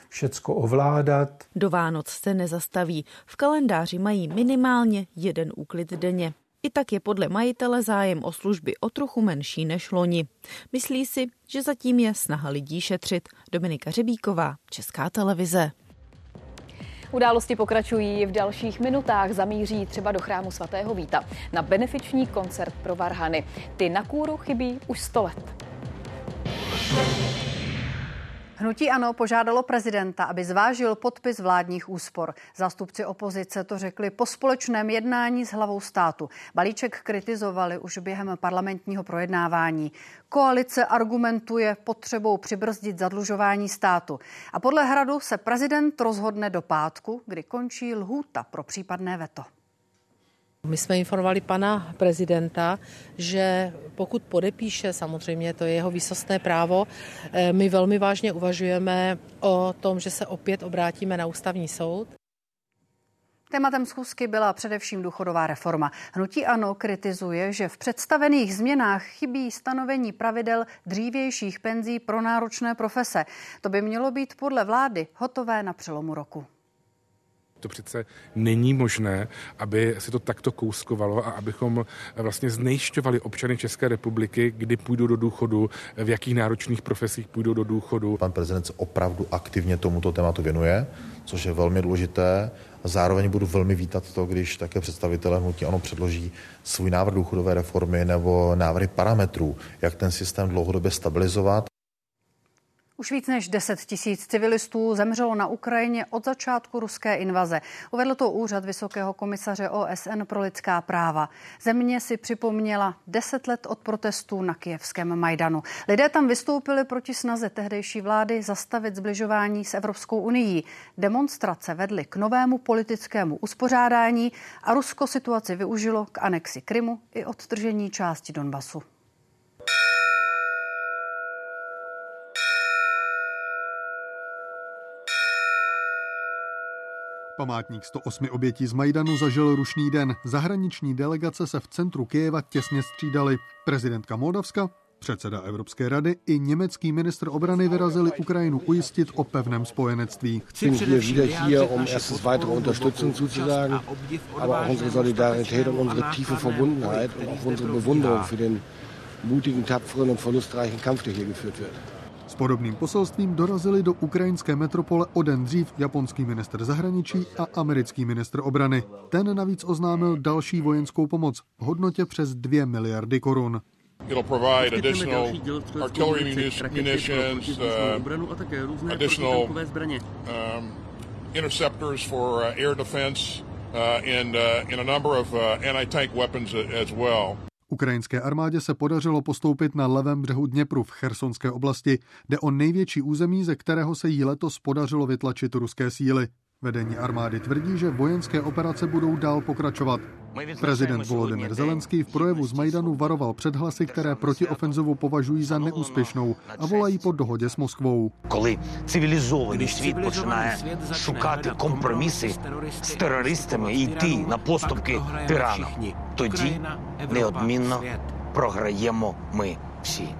všecko ovládat. Do Vánoc se nezastaví. V kalendáři mají minimálně jeden úklid denně. I tak je podle majitele zájem o služby o trochu menší než loni. Myslí si, že zatím je snaha lidí šetřit. Dominika Řebíková, Česká televize. Události pokračují v dalších minutách. Zamíří třeba do chrámu svatého Víta na benefiční koncert pro Varhany. Ty na kůru chybí už 100 let. Hnutí Ano požádalo prezidenta, aby zvážil podpis vládních úspor. Zástupci opozice to řekli po společném jednání s hlavou státu. Balíček kritizovali už během parlamentního projednávání. Koalice argumentuje potřebou přibrzdit zadlužování státu. A podle Hradu se prezident rozhodne do pátku, kdy končí lhůta pro případné veto. My jsme informovali pana prezidenta, že pokud podepíše, samozřejmě to je jeho výsostné právo, eh, my velmi vážně uvažujeme o tom, že se opět obrátíme na ústavní soud. Tématem schůzky byla především důchodová reforma. Hnutí Ano kritizuje, že v představených změnách chybí stanovení pravidel dřívějších penzí pro náročné profese. To by mělo být podle vlády hotové na přelomu roku. To přece není možné, aby se to takto kouskovalo a abychom vlastně znejšťovali občany České republiky, kdy půjdou do důchodu, v jakých náročných profesích půjdou do důchodu. Pan prezident se opravdu aktivně tomuto tématu věnuje, což je velmi důležité. Zároveň budu velmi vítat to, když také představitelé hnutí ANO předloží svůj návrh důchodové reformy nebo návrhy parametrů, jak ten systém dlouhodobě stabilizovat. Už víc než 10 tisíc civilistů zemřelo na Ukrajině od začátku ruské invaze. Uvedl to úřad Vysokého komisaře OSN pro lidská práva. Země si připomněla 10 let od protestů na kijevském Majdanu. Lidé tam vystoupili proti snaze tehdejší vlády zastavit zbližování s Evropskou unii. Demonstrace vedly k novému politickému uspořádání a Rusko situaci využilo k anexi Krymu i odtržení části Donbasu. Památník 108 obětí z Majdanu zažil rušný den. Zahraniční delegace se v centru Kyjeva těsně střídali. Prezidentka Moldavska, předseda Evropské rady i německý ministr obrany vyrazili Ukrajinu ujistit o pevném spojenectví. Wir wieder hier, um erstens weitere Unterstützung zuzusagen, aber auch unsere Solidarität und unsere tiefe Verbundenheit und auch unsere Bewunderung für den mutigen, tapferen und verlustreichen Kampf, der hier geführt wird. Podobným poselstvím dorazili do ukrajinské metropole o den dřív japonský minister zahraničí a americký ministr obrany. Ten navíc oznámil další vojenskou pomoc v hodnotě přes 2 miliardy korun. It'll provide additional artillery munitions, uh, additional um, interceptors for uh, air defense, uh, and, uh, and a number of uh, anti-tank weapons as well. Ukrajinské armádě se podařilo postoupit na levém břehu Dněpru v Chersonské oblasti. Jde o největší území, ze kterého se jí letos podařilo vytlačit ruské síly. Vedení armády tvrdí, že vojenské operace budou dál pokračovat. Prezident Volodymyr Zelenský v projevu z Majdanu varoval před hlasy, které protiofenzivu považují za neúspěšnou a volají po dohodě s Moskvou. Коли цивілізований світ починає шукати компроміси з терористами і йти на поступки тиранам, тоді неодмінно програємо ми всі.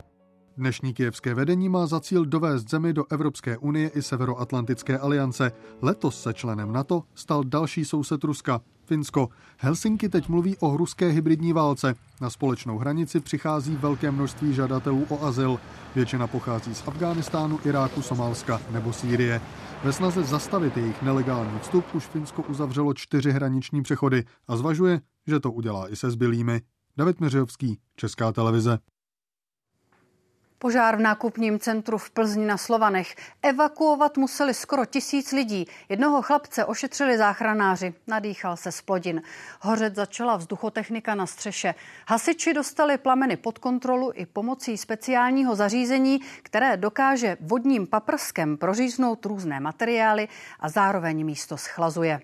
Dnešní kijevské vedení má za cíl dovést zemi do Evropské unie i Severoatlantické aliance. Letos se členem NATO stal další soused Ruska, Finsko. Helsinki teď mluví o ruské hybridní válce. Na společnou hranici přichází velké množství žadatelů o azyl. Většina pochází z Afghánistánu, Iráku, Somálska nebo Sýrie. Ve snaze zastavit jejich nelegální vstup už Finsko uzavřelo čtyři hraniční přechody a zvažuje, že to udělá i se zbylými. David Miřovský, Česká televize. Požár v nákupním centru v Plzni na Slovanech. Evakuovat museli skoro tisíc lidí. Jednoho chlapce ošetřili záchranáři. Nadýchal se z plodin. Hořet začala vzduchotechnika na střeše. Hasiči dostali plameny pod kontrolu i pomocí speciálního zařízení, které dokáže vodním paprskem proříznout různé materiály a zároveň místo schlazuje.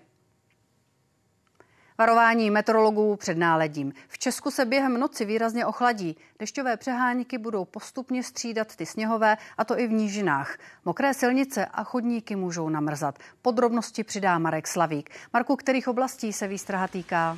Varování meteorologů před náledím. V Česku se během noci výrazně ochladí. Dešťové přehánky budou postupně střídat ty sněhové, a to i v nížinách. Mokré silnice a chodníky můžou namrzat. Podrobnosti přidá Marek Slavík. Marku, kterých oblastí se výstraha týká?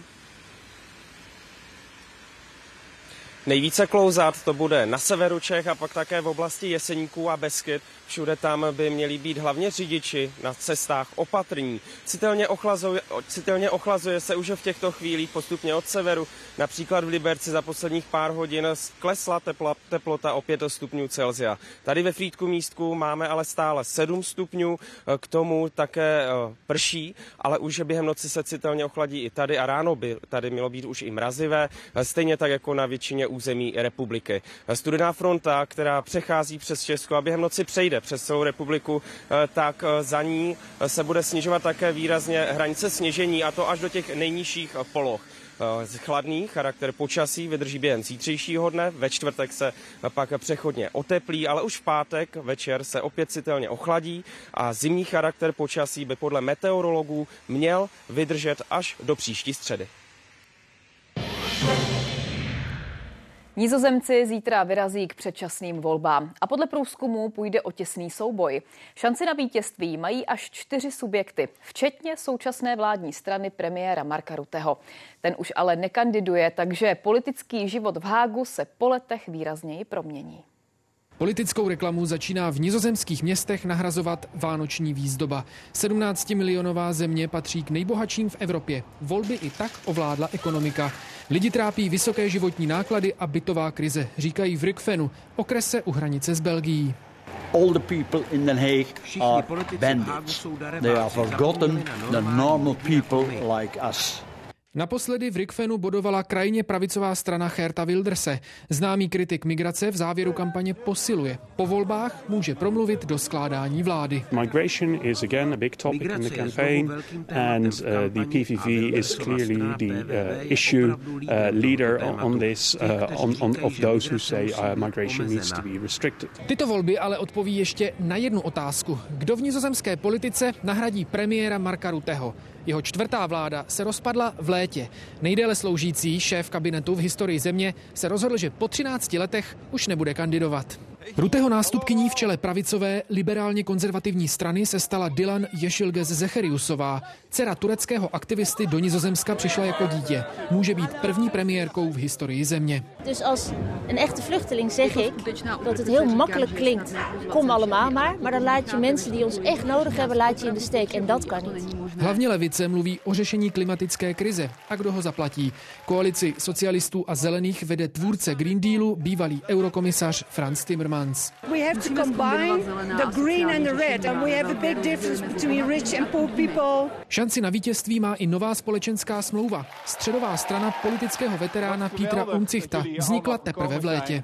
Nejvíce klouzat to bude na severu Čech a pak také v oblasti Jeseníků a Beskyt. Všude tam by měli být hlavně řidiči na cestách opatrní. Citelně ochlazuje, citelně ochlazuje se už v těchto chvílích postupně od severu. Například v Liberci za posledních pár hodin klesla tepla, teplota o 5 stupňů Celsia. Tady ve Frýdku místku máme ale stále 7 stupňů, k tomu také eh, prší, ale už během noci se citelně ochladí i tady a ráno by tady mělo být už i mrazivé, stejně tak jako na většině území republiky. Studená fronta, která přechází přes Česko a během noci přejde přes celou republiku, eh, tak eh, za ní eh, se bude snižovat také výrazně hranice sněžení a to až do těch nejnižších poloh. Chladný charakter počasí vydrží během zítřejšího dne, ve čtvrtek se pak přechodně oteplí, ale už v pátek večer se opět citelně ochladí a zimní charakter počasí by podle meteorologů měl vydržet až do příští středy. Nizozemci zítra vyrazí k předčasným volbám a podle průzkumu půjde o těsný souboj. Šanci na vítězství mají až čtyři subjekty, včetně současné vládní strany premiéra Marka Ruteho. Ten už ale nekandiduje, takže politický život v Hágu se po letech výrazněji promění. Politickou reklamu začíná v nizozemských městech nahrazovat vánoční výzdoba. 17 milionová země patří k nejbohatším v Evropě. Volby i tak ovládla ekonomika. Lidi trápí vysoké životní náklady a bytová krize, říkají v Rikfenu, okrese u hranice s Belgií. All the people in Den Haag are bandits. They are forgotten the normal people like us. Naposledy v Rikfenu bodovala krajně pravicová strana Herta Wilderse. Známý kritik migrace v závěru kampaně posiluje. Po volbách může promluvit do skládání vlády. Migration is again a big topic in the campaign and uh, the PVV is clearly the uh, issue uh, leader on this uh, on, on, of those who say uh, migration needs to be restricted. Tyto volby ale odpoví ještě na jednu otázku. Kdo v nizozemské politice nahradí premiéra Marka Ruteho? Jeho čtvrtá vláda se rozpadla v létě. Nejdéle sloužící šéf kabinetu v historii země se rozhodl, že po 13 letech už nebude kandidovat. Ruteho nástupkyní v čele pravicové liberálně konzervativní strany se stala Dylan Ješilges Zecheriusová. Dcera tureckého aktivisty do Nizozemska přišla jako dítě. Může být první premiérkou v historii země. Dus als een echte vluchteling zeg ik dat het heel makkelijk klinkt. Kom allemaal maar, maar dan laat je mensen die ons echt nodig hebben, laat je in de steek. En dat kan niet. Hlavně levice mluví o řešení klimatické krize. A kdo ho zaplatí? Koalici socialistů a zelených vede tvůrce Green Dealu, bývalý eurokomisař Franz Timmermans. We have to combine the green and the red and we have a big difference between rich and poor people. Šanci na vítězství má i nová společenská smlouva. Středová strana politického veterána Petra Unzichta vznikla teprve v létě.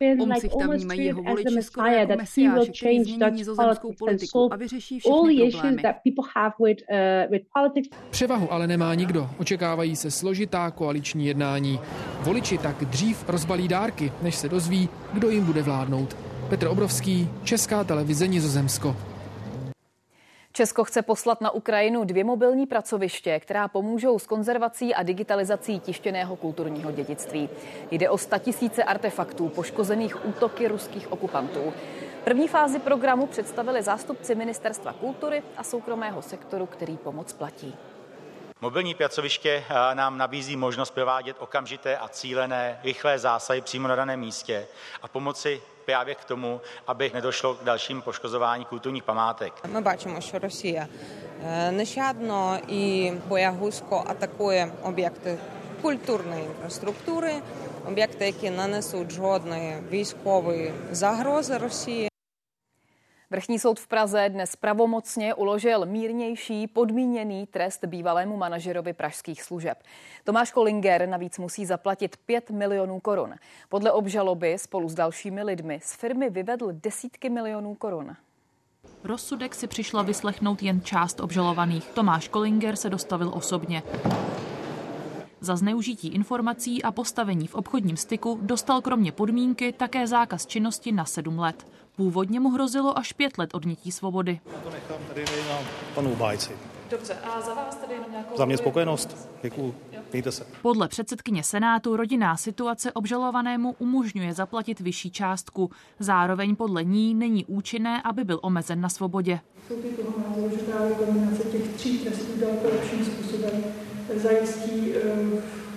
Been like almost treated as the messiah that he will change Dutch politics and solve all the issues that people have with, uh, with politics. Převahu ale nemá nikdo. Očekávají se složitá koaliční jednání. Voliči tak dřív rozbalí dárky, než se dozví, kdo jim bude vládnout. Petr Obrovský, Česká televize Nizozemsko. Česko chce poslat na Ukrajinu dvě mobilní pracoviště, která pomůžou s konzervací a digitalizací tištěného kulturního dědictví. Jde o statisíce artefaktů poškozených útoky ruských okupantů. První fázi programu představili zástupci Ministerstva kultury a soukromého sektoru, který pomoc platí. Mobilní pracoviště nám nabízí možnost provádět okamžité a cílené rychlé zásahy přímo na daném místě a pomoci právě k tomu, aby nedošlo k dalším poškozování kulturních památek. Ми бачимо, що Росія нещадно і боягузко атакує об'єкти культурної інфраструктури, об'єкти, які не несуть жодної військової загрози Росії. Vrchní soud v Praze dnes pravomocně uložil mírnější podmíněný trest bývalému manažerovi pražských služeb. Tomáš Kolinger navíc musí zaplatit 5 milionů korun. Podle obžaloby spolu s dalšími lidmi z firmy vyvedl desítky milionů korun. Rozsudek si přišla vyslechnout jen část obžalovaných. Tomáš Kolinger se dostavil osobně. Za zneužití informací a postavení v obchodním styku dostal kromě podmínky také zákaz činnosti na sedm let. Původně mu hrozilo až pět let odnětí svobody. To nechám tady na panu Bájci. Dobře, a za vás tady jenom nějakou... Za mě spokojenost. Děkuju. Mějte se. Podle předsedkyně Senátu rodinná situace obžalovanému umožňuje zaplatit vyšší částku. Zároveň podle ní není účinné, aby byl omezen na svobodě. Toho názoru, že právě kombinace těch tří trestů daleko lepším způsobem zajistí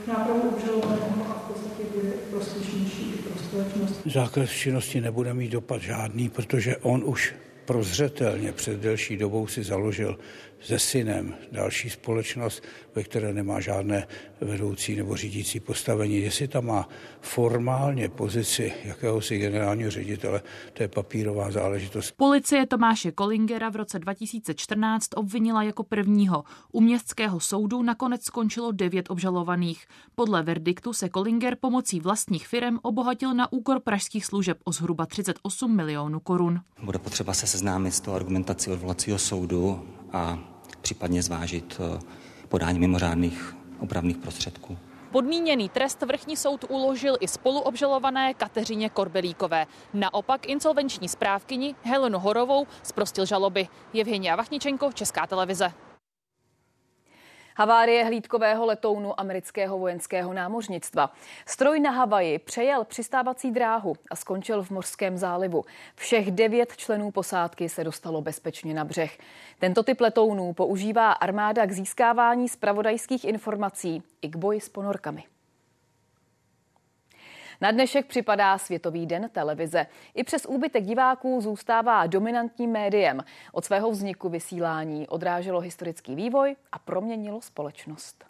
nápravu obžalovaného a v podstatě bude prospěšnější i pro společnost. Zákaz činnosti nebude mít dopad žádný, protože on už prozřetelně před delší dobou si založil se synem další společnost, ve které nemá žádné vedoucí nebo řídící postavení. Jestli tam má formálně pozici jakéhosi generálního ředitele, to je papírová záležitost. Policie Tomáše Kolingera v roce 2014 obvinila jako prvního. U městského soudu nakonec skončilo devět obžalovaných. Podle verdiktu se Kolinger pomocí vlastních firm obohatil na úkor pražských služeb o zhruba 38 milionů korun. Bude potřeba se seznámit s tou argumentací odvolacího soudu a případně zvážit eh, podání mimořádných opravných prostředků. Podmíněný trest vrchní soud uložil i spoluobžalované Kateřině Korbelíkové. Naopak insolvenční správkyni Helenu Horovou zprostil žaloby. Evgenia Vachničenko, Česká televize. Havárie hlídkového letounu amerického vojenského námořnictva. Stroj na Havaji přejel přistávací dráhu a skončil v mořském zálivu. Všech devět členů posádky se dostalo bezpečně na břeh. Tento typ letounů používá armáda k získávání spravodajských informací i k boji s ponorkami. Na dnešek připadá Světový den televize. I přes úbytek diváků zůstává dominantním médiem. Od svého vzniku vysílání odráželo historický vývoj a proměnilo společnost.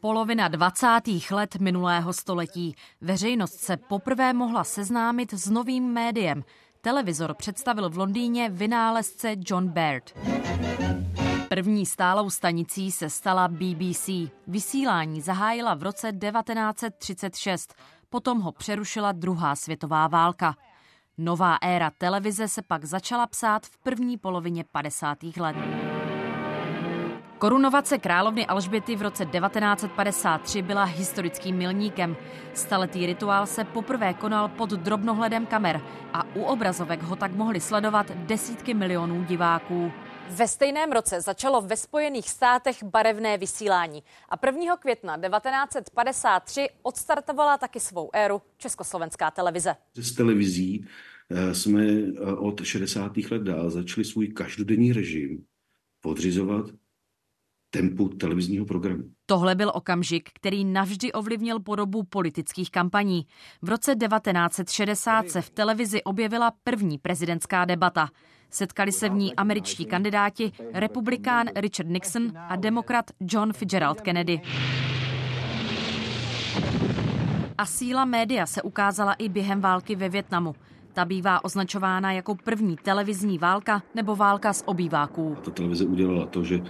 Polovina 20. let minulého století. Veřejnost se poprvé mohla seznámit s novým médiem. Televizor představil v Londýně vynálezce John Baird. První stálou stanicí se stala BBC. Vysílání zahájila v roce 1936. Potom ho přerušila druhá světová válka. Nová éra televize se pak začala psát v první polovině 50. let. Korunovace královny Alžběty v roce 1953 byla historickým milníkem. Staletý rituál se poprvé konal pod drobnohledem kamer a u obrazovek ho tak mohli sledovat desítky milionů diváků. Ve stejném roce začalo ve Spojených státech barevné vysílání a 1. května 1953 odstartovala taky svou éru Československá televize. Z televizí eh, jsme eh, od 60. let dál začali svůj každodenní režim podřizovat tempu televizního programu. Tohle byl okamžik, který navždy ovlivnil podobu politických kampaní. V roce 1960 se v televizi objevila první prezidentská debata. Setkali se v ní američtí kandidáti, republikán Richard Nixon a demokrat John Fitzgerald Kennedy. A síla média se ukázala i během války ve Větnamu. Ta bývá označována jako první televizní válka nebo válka z obýváků. Ta televize udělala to, že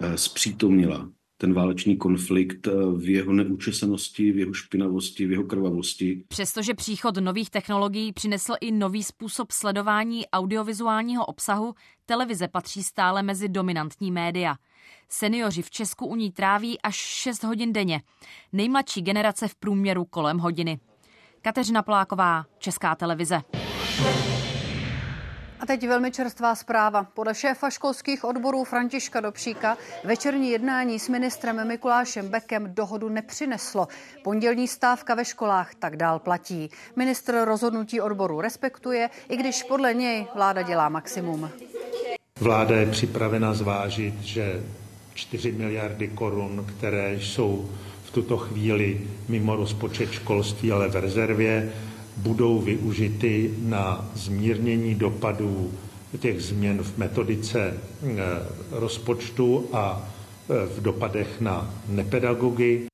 eh, zpřítomnila ten válečný konflikt eh, v jeho neúčesanosti, v jeho špinavosti, v jeho krvavosti. Přestože příchod nových technologií přinesl i nový způsob sledování audiovizuálního obsahu, televize patří stále mezi dominantní média. Seniori v Česku u ní tráví až 6 hodin denně. Nejmladší generace v průměru kolem hodiny. Kateřina Poláková, Česká televize. A teď velmi čerstvá zpráva. Podle šéfa školských odborů Františka Dobšíka večerní jednání s ministrem Mikulášem Bekem dohodu nepřineslo. Pondělní stávka ve školách tak dál platí. Ministr rozhodnutí odboru respektuje, i když podle něj vláda dělá maximum. Vláda je připravena zvážit, že 4 miliardy korun, které jsou v tuto chvíli mimo rozpočet školství, ale v rezervě, budou využity na zmírnění dopadů těch změn v metodice eh, rozpočtu a eh, v dopadech na nepedagogy.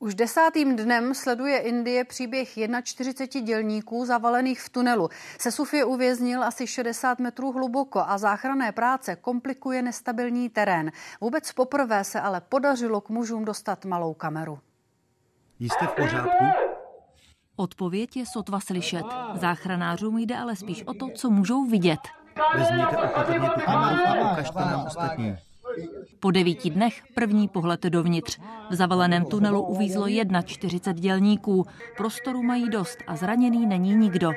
Už desátým dnem sleduje Indie příběh 41 dělníků zavalených v tunelu. Sesuf je uvěznil asi 60 metrů hluboko a záchranné práce komplikuje nestabilní terén. Vůbec poprvé se ale podařilo k mužům dostat malou kameru. Jste v pořádku? Odpověď je sotva slyšet. Záchranářům jde ale spíš o to, co můžou vidět. Vezměte opatrně tu kameru a ukažte nám ostatní. Po devíti dnech první pohled dovnitř. V zavaleném tunelu uvízlo 41 dělníků. Prostoru mají dost a zraněný není nikdo.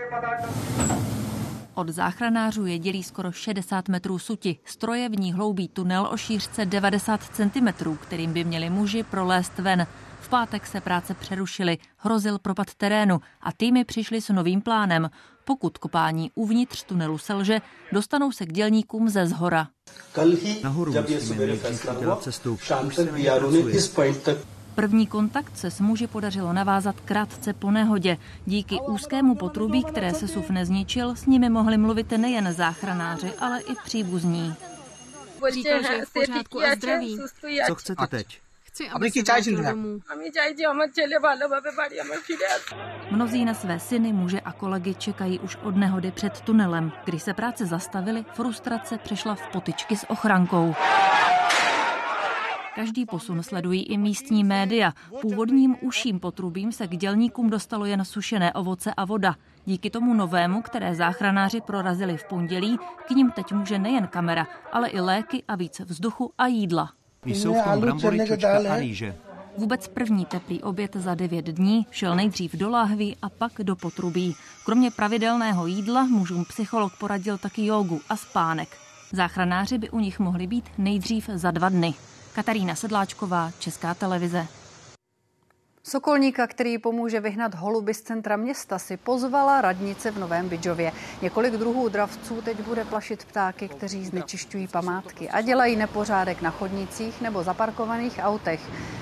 Od záchranářů je dělí skoro 60 metrů suti. Stroje v ní hloubí tunel o šířce 90 cm, kterým by měli muži prolézt ven. V pátek se práce přerušily, hrozil propad terénu a týmy přišly s novým plánem. Pokud kopání uvnitř tunelu selže, dostanou se k dělníkům ze zhora. Nahoru musíme nejdřív udělat cestu. Už se na První kontakt se s muži podařilo navázat krátce po nehodě. Díky úzkému potrubí, které se SUV nezničil, s nimi mohli mluvit nejen záchranáři, ale i příbuzní. Říkal, že je v pořádku a zdraví. Co chcete teď? Chci, aby se vrátil domů. Mnozí na své syny, muže a kolegy čekají už od nehody před tunelem. Když se práce zastavily, frustrace přešla v potyčky s ochrankou. Každý posun sledují i místní média. Původním uším potrubím se k dělníkům dostalo jen sušené ovoce a voda. Díky tomu novému, které záchranáři prorazili v pondělí, k ním teď může nejen kamera, ale i léky a více vzduchu a jídla. Jsou v tom brambory, čočka a rýže. Vůbec první teplý oběd za devět dní šel nejdřív do láhví a pak do potrubí. Kromě pravidelného jídla mužům psycholog poradil taky jogu a spánek. Záchranáři by u nich mohli být nejdřív za dva dny. Katarína Sedláčková, Česká televize. Sokolníka, který pomůže vyhnat holuby z centra města, si pozvala radnice v Novém Bydžově. Několik druhů dravců teď bude plašit ptáky, kteří znečišťují památky a dělají nepořádek na chodnicích nebo zaparkovaných autech.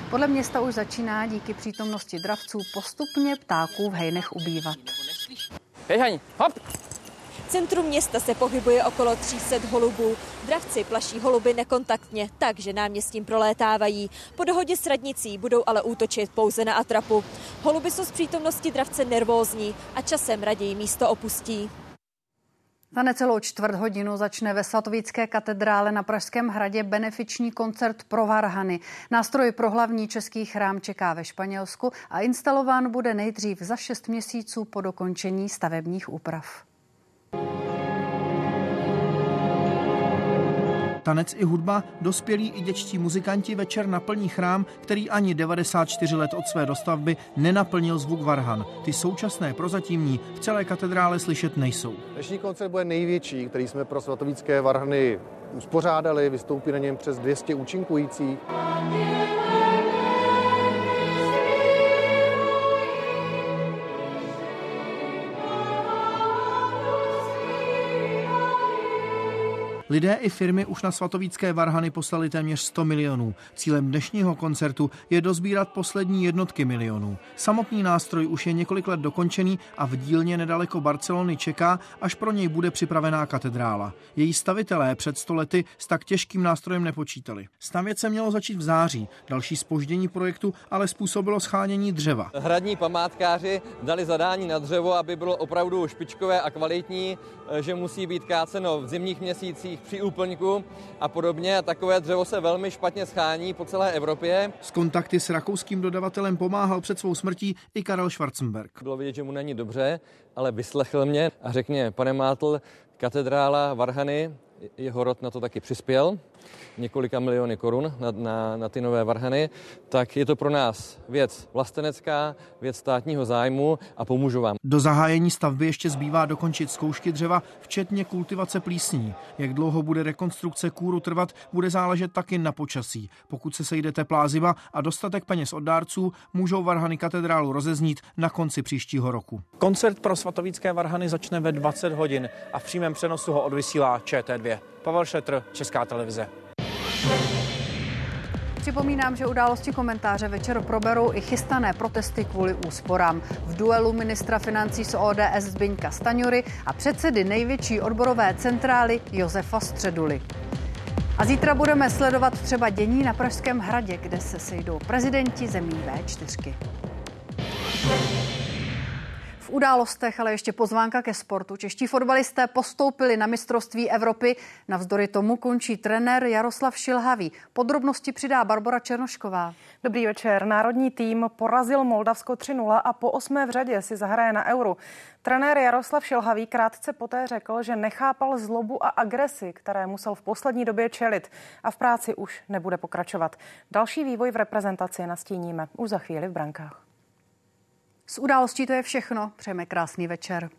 Podle města už začíná díky přítomnosti dravců postupně ptáků v hejnech ubývat. Hej, hop! Centru města se pohybuje okolo 300 holubů. Dravci plaší holuby nekontaktně, takže náměstím prolétávají. Po dohodě s radnicí budou ale útočit pouze na atrapu. Holuby jsou z přítomnosti dravce nervózní a časem raději místo opustí. Za necelou čtvrt hodinu začne ve Svatovické katedrále na Pražském hradě benefiční koncert pro varhany. Nástroj pro hlavní český chrám čeká ve Španělsku a instalován bude nejdřív za šest měsíců po dokončení stavebních úprav. Tanec i hudba, dospělí i děčtí muzikanti večer naplní chrám, který ani 94 let od své dostavby nenaplnil zvuk varhan. Ty současné prozatímní v celé katedrále slyšet nejsou. Dnešní koncert bude největší, který jsme pro svatovícké varhany uspořádali. Vystoupí na něm přes 200 účinkujících. Lidé i firmy už na svatovícké varhany poslali téměř 100 milionů. Cílem dnešního koncertu je dozbírat poslední jednotky milionů. Samotný nástroj už je několik let dokončený a v dílně nedaleko Barcelony čeká, až pro něj bude připravená katedrála. Její stavitelé před stolety s tak těžkým nástrojem nepočítali. Stavět se mělo začít v září. Další spoždění projektu ale způsobilo schánění dřeva. Hradní památkáři dali zadání na dřevo, aby bylo opravdu špičkové a kvalitní, že musí být káceno v zimních měsících při úplňku a podobně. A takové dřevo se velmi špatně schání po celé Evropě. S kontakty s rakouským dodavatelem pomáhal před svou smrtí i Karel Schwarzenberg. Bylo vidět, že mu není dobře, ale vyslechl mě a řekl mě, pane Mátl, katedrála Varhany, jeho rod na to taky přispěl několika miliony korun na, na, na ty nové varhany, tak je to pro nás věc vlastenecká, věc státního zájmu a pomůžu vám. Do zahájení stavby ještě zbývá dokončit zkoušky dřeva, včetně kultivace plísní. Jak dlouho bude rekonstrukce kůru trvat, bude záležet taky na počasí. Pokud se sejde teplá zima a dostatek peněz od dárců, můžou varhany katedrálu rozeznít na konci příštího roku. Koncert pro svatovícké varhany začne ve 20 hodin a v přímém přenosu ho odvysílá ČT2. Pavel Šetr, Česká televize. Připomínám, že události komentáře večer proberou i chystané protesty kvůli úsporám. V duelu ministra financí z ODS Zbyňka Staňury a předsedy největší odborové centrály Josefa Středuly. A zítra budeme sledovat třeba dění na Pražském hradě, kde se sejdou prezidenti zemí V4. Událostech ale ještě pozvánka ke sportu. Čeští fotbalisté postoupili na mistrovství Evropy. Navzdory tomu končí trenér Jaroslav Šilhavý. Podrobnosti přidá Barbara Černošková. Dobrý večer. Národní tým porazil Moldavsko 3-0 a po osmé v řadě si zahraje na euro. Trenér Jaroslav Šilhavý krátce poté řekl, že nechápal zlobu a agresi, které musel v poslední době čelit a v práci už nebude pokračovat. Další vývoj v reprezentaci nastíníme už za chvíli v brankách. Z událostí to je všechno. Přejeme krásný večer.